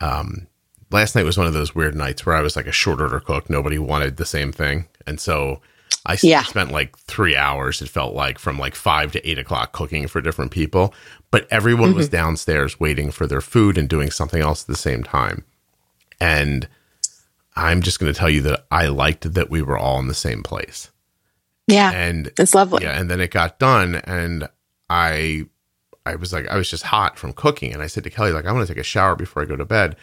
S1: Um, last night was one of those weird nights where I was like a short order cook. Nobody wanted the same thing. And so I yeah. spent like three hours, it felt like from like five to eight o'clock cooking for different people. But everyone mm-hmm. was downstairs waiting for their food and doing something else at the same time. And I'm just going to tell you that I liked that we were all in the same place.
S2: Yeah.
S1: And
S2: it's lovely.
S1: Yeah. And then it got done and I I was like I was just hot from cooking and I said to Kelly like I want to take a shower before I go to bed.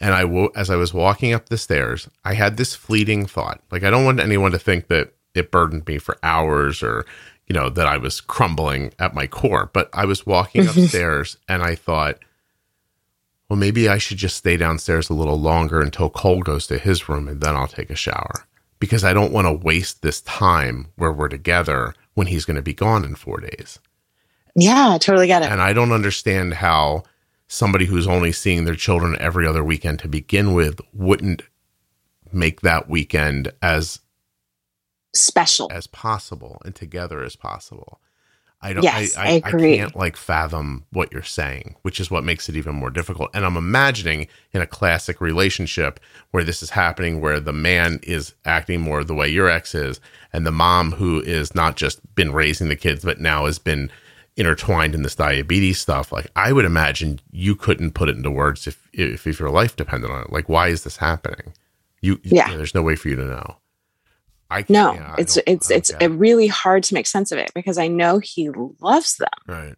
S1: And I wo- as I was walking up the stairs, I had this fleeting thought. Like I don't want anyone to think that it burdened me for hours or you know that I was crumbling at my core, but I was walking mm-hmm. upstairs and I thought well, maybe I should just stay downstairs a little longer until Cole goes to his room and then I'll take a shower because I don't want to waste this time where we're together when he's going to be gone in four days.
S2: Yeah, I totally get it.
S1: And I don't understand how somebody who's only seeing their children every other weekend to begin with wouldn't make that weekend as
S2: special
S1: as possible and together as possible. I don't.
S2: Yes,
S1: I, I,
S2: I agree.
S1: I can't like fathom what you're saying, which is what makes it even more difficult. And I'm imagining in a classic relationship where this is happening, where the man is acting more the way your ex is, and the mom who is not just been raising the kids, but now has been intertwined in this diabetes stuff. Like I would imagine you couldn't put it into words if if, if your life depended on it. Like why is this happening? You
S2: Yeah.
S1: you know, there's no way for you to know. I
S2: no, it's it's it's
S1: it.
S2: really hard to make sense of it because I know he loves them,
S1: right.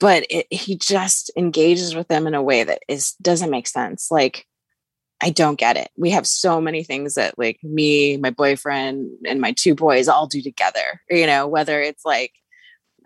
S2: but it, he just engages with them in a way that is doesn't make sense. Like I don't get it. We have so many things that like me, my boyfriend, and my two boys all do together. You know, whether it's like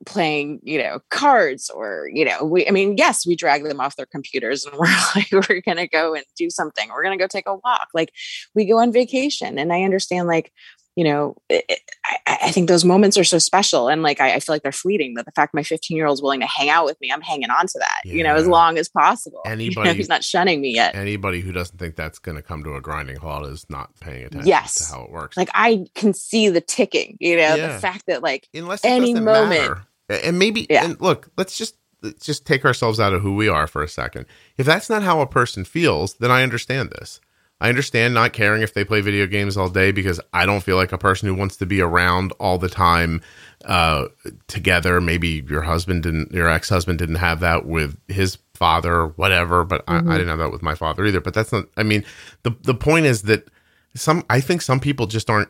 S2: playing, you know, cards or, you know, we I mean, yes, we drag them off their computers and we're like, we're gonna go and do something. We're gonna go take a walk. Like we go on vacation. And I understand like, you know, it, it- I, I think those moments are so special. And like I, I feel like they're fleeting. That the fact my 15 year old is willing to hang out with me, I'm hanging on to that, you know, as long as possible. You know,
S1: Anybody-
S2: he's not shunning me yet.
S1: Anybody who doesn't think that's going to come to a grinding halt is not paying attention
S2: Yes.
S1: to how it works.
S2: Like I can see the ticking, you know,
S1: Yeah.
S2: the fact that like
S1: unless
S2: any moment.
S1: matter. And maybe
S2: Yeah.
S1: and look, let's just let's just take ourselves out of who we are for a second. If that's not how a person feels, then I understand this. I understand not caring if they play video games all day because I don't feel like a person who wants to be around all the time uh, together. Maybe your husband didn't, your ex husband didn't have that with his father or whatever, but I, I didn't have that with my father either. But that's not, I mean, the, the point is that some, I think some people just aren't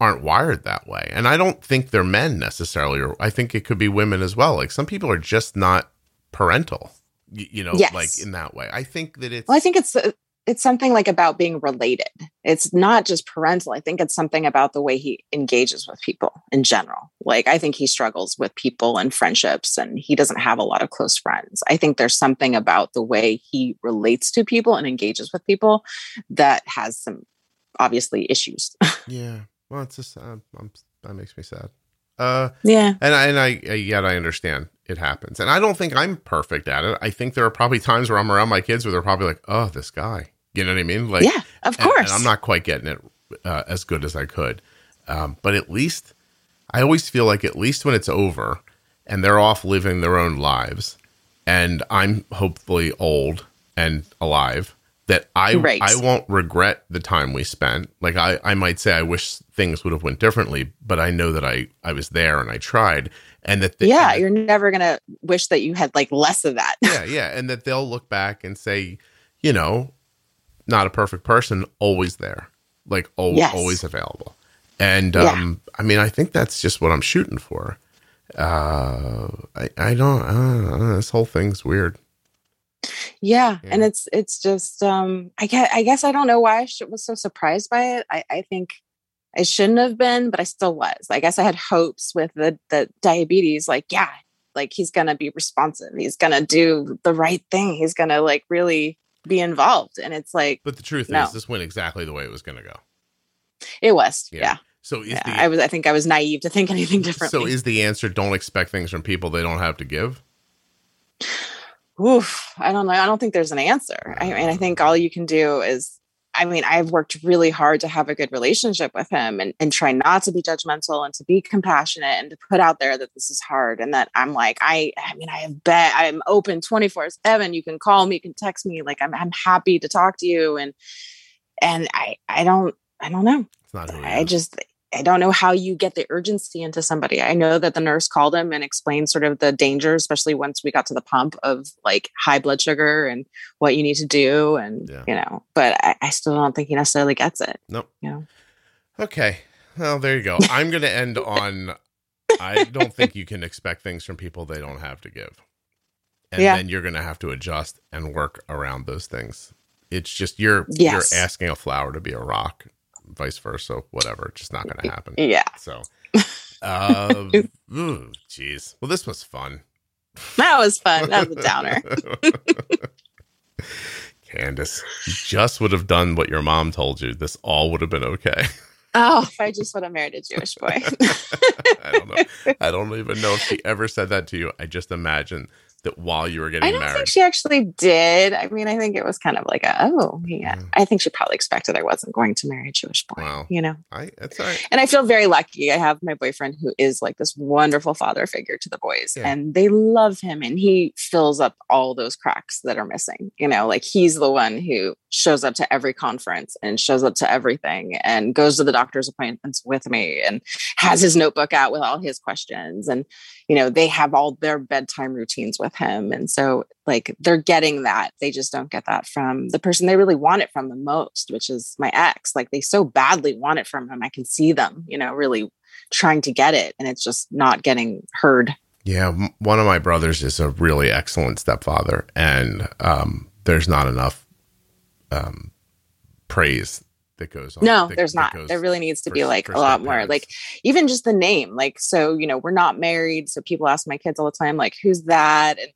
S1: aren't wired that way. And I don't think they're men necessarily, or I think it could be women as well. Like some people are just not parental, you know,
S2: Yes.
S1: like in that way. I think that it's,
S2: Well, I think it's uh, it's something like about being related. It's not just parental. I think it's something about the way he engages with people in general. Like I think he struggles with people and friendships and he doesn't have a lot of close friends. I think there's something about the way he relates to people and engages with people that has some obviously issues.
S1: yeah. Well, it's just, uh, I'm, that makes me sad. Uh,
S2: yeah.
S1: and I, and I, yet I understand it happens. And I don't think I'm perfect at it. I think there are probably times where I'm around my kids where they're probably like, oh, this guy, you know what I mean? Like,
S2: yeah, of
S1: and-
S2: course.
S1: And, I'm not quite getting it uh, as good as I could. Um, but at least I always feel like at least when it's over and they're off living their own lives and I'm hopefully old and alive that I
S2: Right.
S1: I won't regret the time we spent. Like I, I might say I wish things would have went differently, but I know that I, I was there and I tried and that the,
S2: yeah,
S1: and
S2: you're never gonna wish that you had like less of that.
S1: yeah, yeah, and that they'll look back and say, you know, not a perfect person, always there, like al-
S2: Yes.
S1: always available. And
S2: Yeah.
S1: um, I mean, I think that's just what I'm shooting for. Uh, I, I don't, I this whole thing's weird.
S2: Yeah,
S1: Yeah.
S2: and it's it's just um i guess i guess i don't know why i was so surprised by it i i think i shouldn't have been but i still was i guess i had hopes with the the diabetes like yeah like he's gonna be responsive he's gonna do the right thing he's gonna like really be involved and it's like
S1: But the truth
S2: No.
S1: is, this went exactly the way it was going to go.
S2: it was
S1: Yeah.
S2: yeah,
S1: So is
S2: yeah.
S1: the
S2: i was i think i was naive to think anything different.
S1: so is the answer? Don't expect things from people they don't have to give.
S2: Oof, I don't know. I don't think there's an answer. I mean, I think all you can do is, I mean, I've worked really hard to have a good relationship with him and, and try not to be judgmental and to be compassionate and to put out there that this is hard and that I'm like, I, I mean, I have bet I'm open 24 seven. You can call me, you can text me. Like I'm, I'm happy to talk to you. And, and I, I don't, I don't know.
S1: It's not who
S2: I
S1: is.
S2: just I don't know how you get the urgency into somebody. I know that the nurse called him and explained sort of the danger, especially once we got to the pump of like high blood sugar and what you need to do, and
S1: Yeah.
S2: you know. But I, I still don't think he necessarily gets it.
S1: Nope.
S2: You know.
S1: Okay. Well, there you go. I'm going to end on I don't think you can expect things from people they don't have to give. And
S2: Yeah.
S1: then you're going to have to adjust and work around those things. It's just you're
S2: Yes.
S1: you're asking a flower to be a rock, vice versa, whatever. It's just not going to happen.
S2: Yeah,
S1: So, uh, ooh, jeez. Well, this was fun.
S2: that was fun. That was a downer.
S1: Candace, you just would have done what your mom told you. This all would have been okay.
S2: Oh, if I just would have married a Jewish boy.
S1: I don't know. I don't even know if she ever said that to you. I just imagine that while you were getting married,
S2: I don't
S1: married.
S2: think she actually did. I mean, I think it was kind of like a, oh, yeah. I think she probably expected I wasn't going to marry a Jewish boy,
S1: Wow.
S2: you know?
S1: I that's all right.
S2: And I feel very lucky. I have my boyfriend who is like this wonderful father figure to the boys,
S1: Yeah.
S2: and they love him, and he fills up all those cracks that are missing. You know, like he's the one who shows up to every conference and shows up to everything and goes to the doctor's appointments with me and has his notebook out with all his questions. And, you know, they have all their bedtime routines with him. And so, like, they're getting that. They just don't get that from the person they really want it from the most, which is my ex. Like, they so badly want it from him. I can see them, you know, really trying to get it. And it's just not getting heard.
S1: Yeah, one of my brothers is a really excellent stepfather, and um, there's not enough um, praise that goes on.
S2: No,
S1: that-
S2: there's
S1: that
S2: not. There really needs to
S1: for-
S2: be like a lot more.
S1: parents.
S2: Like even just the name. Like so, you know, we're not married, so people ask my kids all the time, like, "Who's that?" And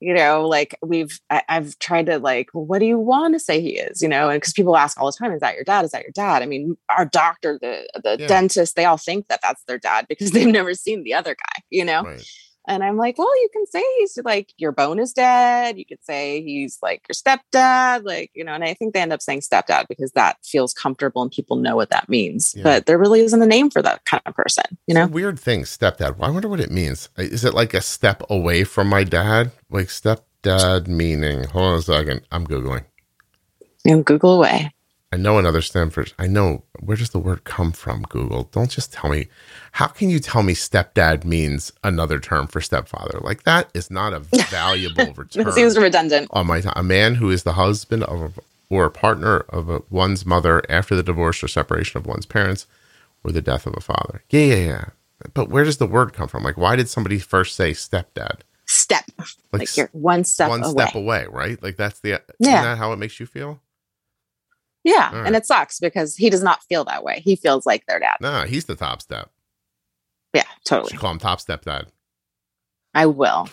S2: you know, like we've I, I've tried to like, well, what do you want to say he is? You know, and because people ask all the time, "Is that your dad? Is that your dad?" I mean, our doctor, the the
S1: Yeah.
S2: dentist, they all think that that's their dad because they've never seen the other guy. You know,
S1: Right.
S2: And I'm like, well, you can say he's like your bone is dead. You could say he's like your stepdad, like, you know, and I think they end up saying stepdad because that feels comfortable and people know what that means.
S1: Yeah.
S2: But there really isn't a name for that kind of person, you know?
S1: weird thing, stepdad. I wonder what it means. Is it like a step away from my dad? Like stepdad meaning? Hold on a second. I'm googling.
S2: And Google away.
S1: I know another Stanford. I know. Where does the word come from? Google. Don't just tell me. How can you tell me stepdad means another term for stepfather? Like that is not a valuable return.
S2: It seems redundant.
S1: on my time. A man who is the husband of a, or partner of a, one's mother after the divorce or separation of one's parents or the death of a father. Yeah, yeah, yeah. But where does the word come from? Like, why did somebody first say stepdad?
S2: Step.
S1: Like,
S2: Like, you're one step
S1: one
S2: away.
S1: step away, right? Like that's the.
S2: Yeah.
S1: Isn't that how it makes you feel?
S2: Yeah.
S1: Right.
S2: And it sucks because he does not feel that way. He feels like their dad.
S1: Nah, he's the top step.
S2: Yeah, totally.
S1: should call him top step dad.
S2: I will.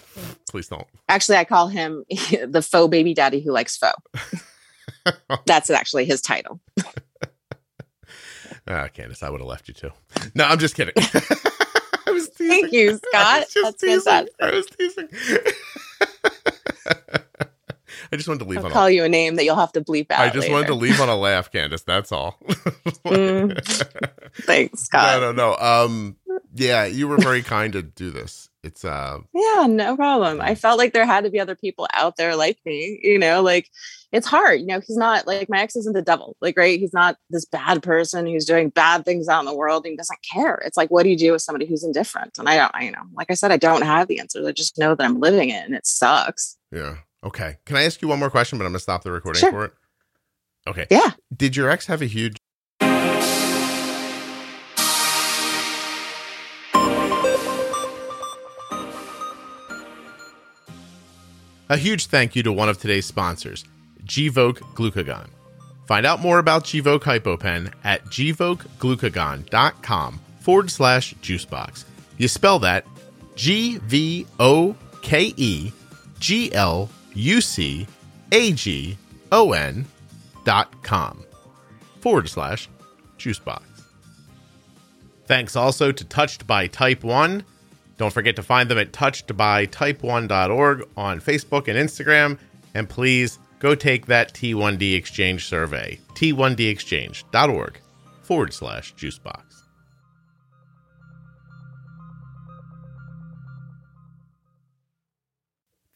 S1: Please don't.
S2: Actually, I call him the faux baby daddy who likes faux. That's actually his title.
S1: Ah, Candace, I would have left you too. No, I'm just kidding. I was teasing.
S2: Thank you, Scott. That's
S1: teasing.
S2: fantastic.
S1: I was teasing. I just wanted to leave
S2: I'll
S1: on
S2: call
S1: a,
S2: you a name that you'll have to bleep out.
S1: I just wanted to leave on a laugh, Candace. That's all.
S2: Mm, Thanks, Scott.
S1: no, no, no. Um, yeah, you were very kind to do this. It's uh,
S2: Yeah, no problem. I felt like there had to be other people out there like me, you know, like it's hard. You know, he's not like my ex isn't the devil, like, right? He's not this bad person who's doing bad things out in the world and doesn't care. It's like, what do you do with somebody who's indifferent? And I don't, I, you know, like I said, I don't have the answers. I just know that I'm living it and it sucks.
S1: yeah. Okay. Can I ask you one more question? But I'm gonna stop the recording
S2: Sure.
S1: for it. Okay.
S2: Yeah.
S1: Did your ex have a huge? A huge thank you to one of today's sponsors, Gvoke Glucagon. Find out more about Gvoke HypoPen at gvokeglucagon.com forward slash juicebox. You spell that G V O K E G L U C A G O N dot com forward slash juicebox. Thanks also to Touched by Type 1. Don't forget to find them at touchedbytype1.org on Facebook and Instagram. And please go take that T1D exchange survey, t1dexchange.org forward slash juicebox.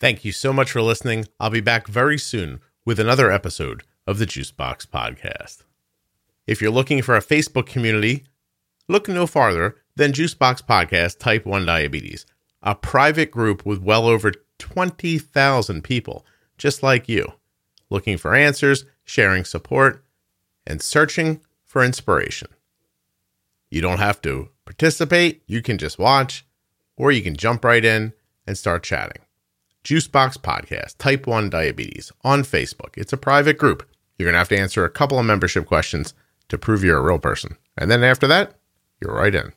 S1: Thank you so much for listening. I'll be back very soon with another episode of the Juicebox Podcast. If you're looking for a Facebook community, look no farther than Juicebox Podcast Type 1 Diabetes, a private group with well over 20,000 people just like you, looking for answers, sharing support, and searching for inspiration. You don't have to participate, you can just watch, or you can jump right in and start chatting. Juicebox Podcast, Type 1 Diabetes, on Facebook. It's a private group. You're going to have to answer a couple of membership questions to prove you're a real person. And then after that, you're right in.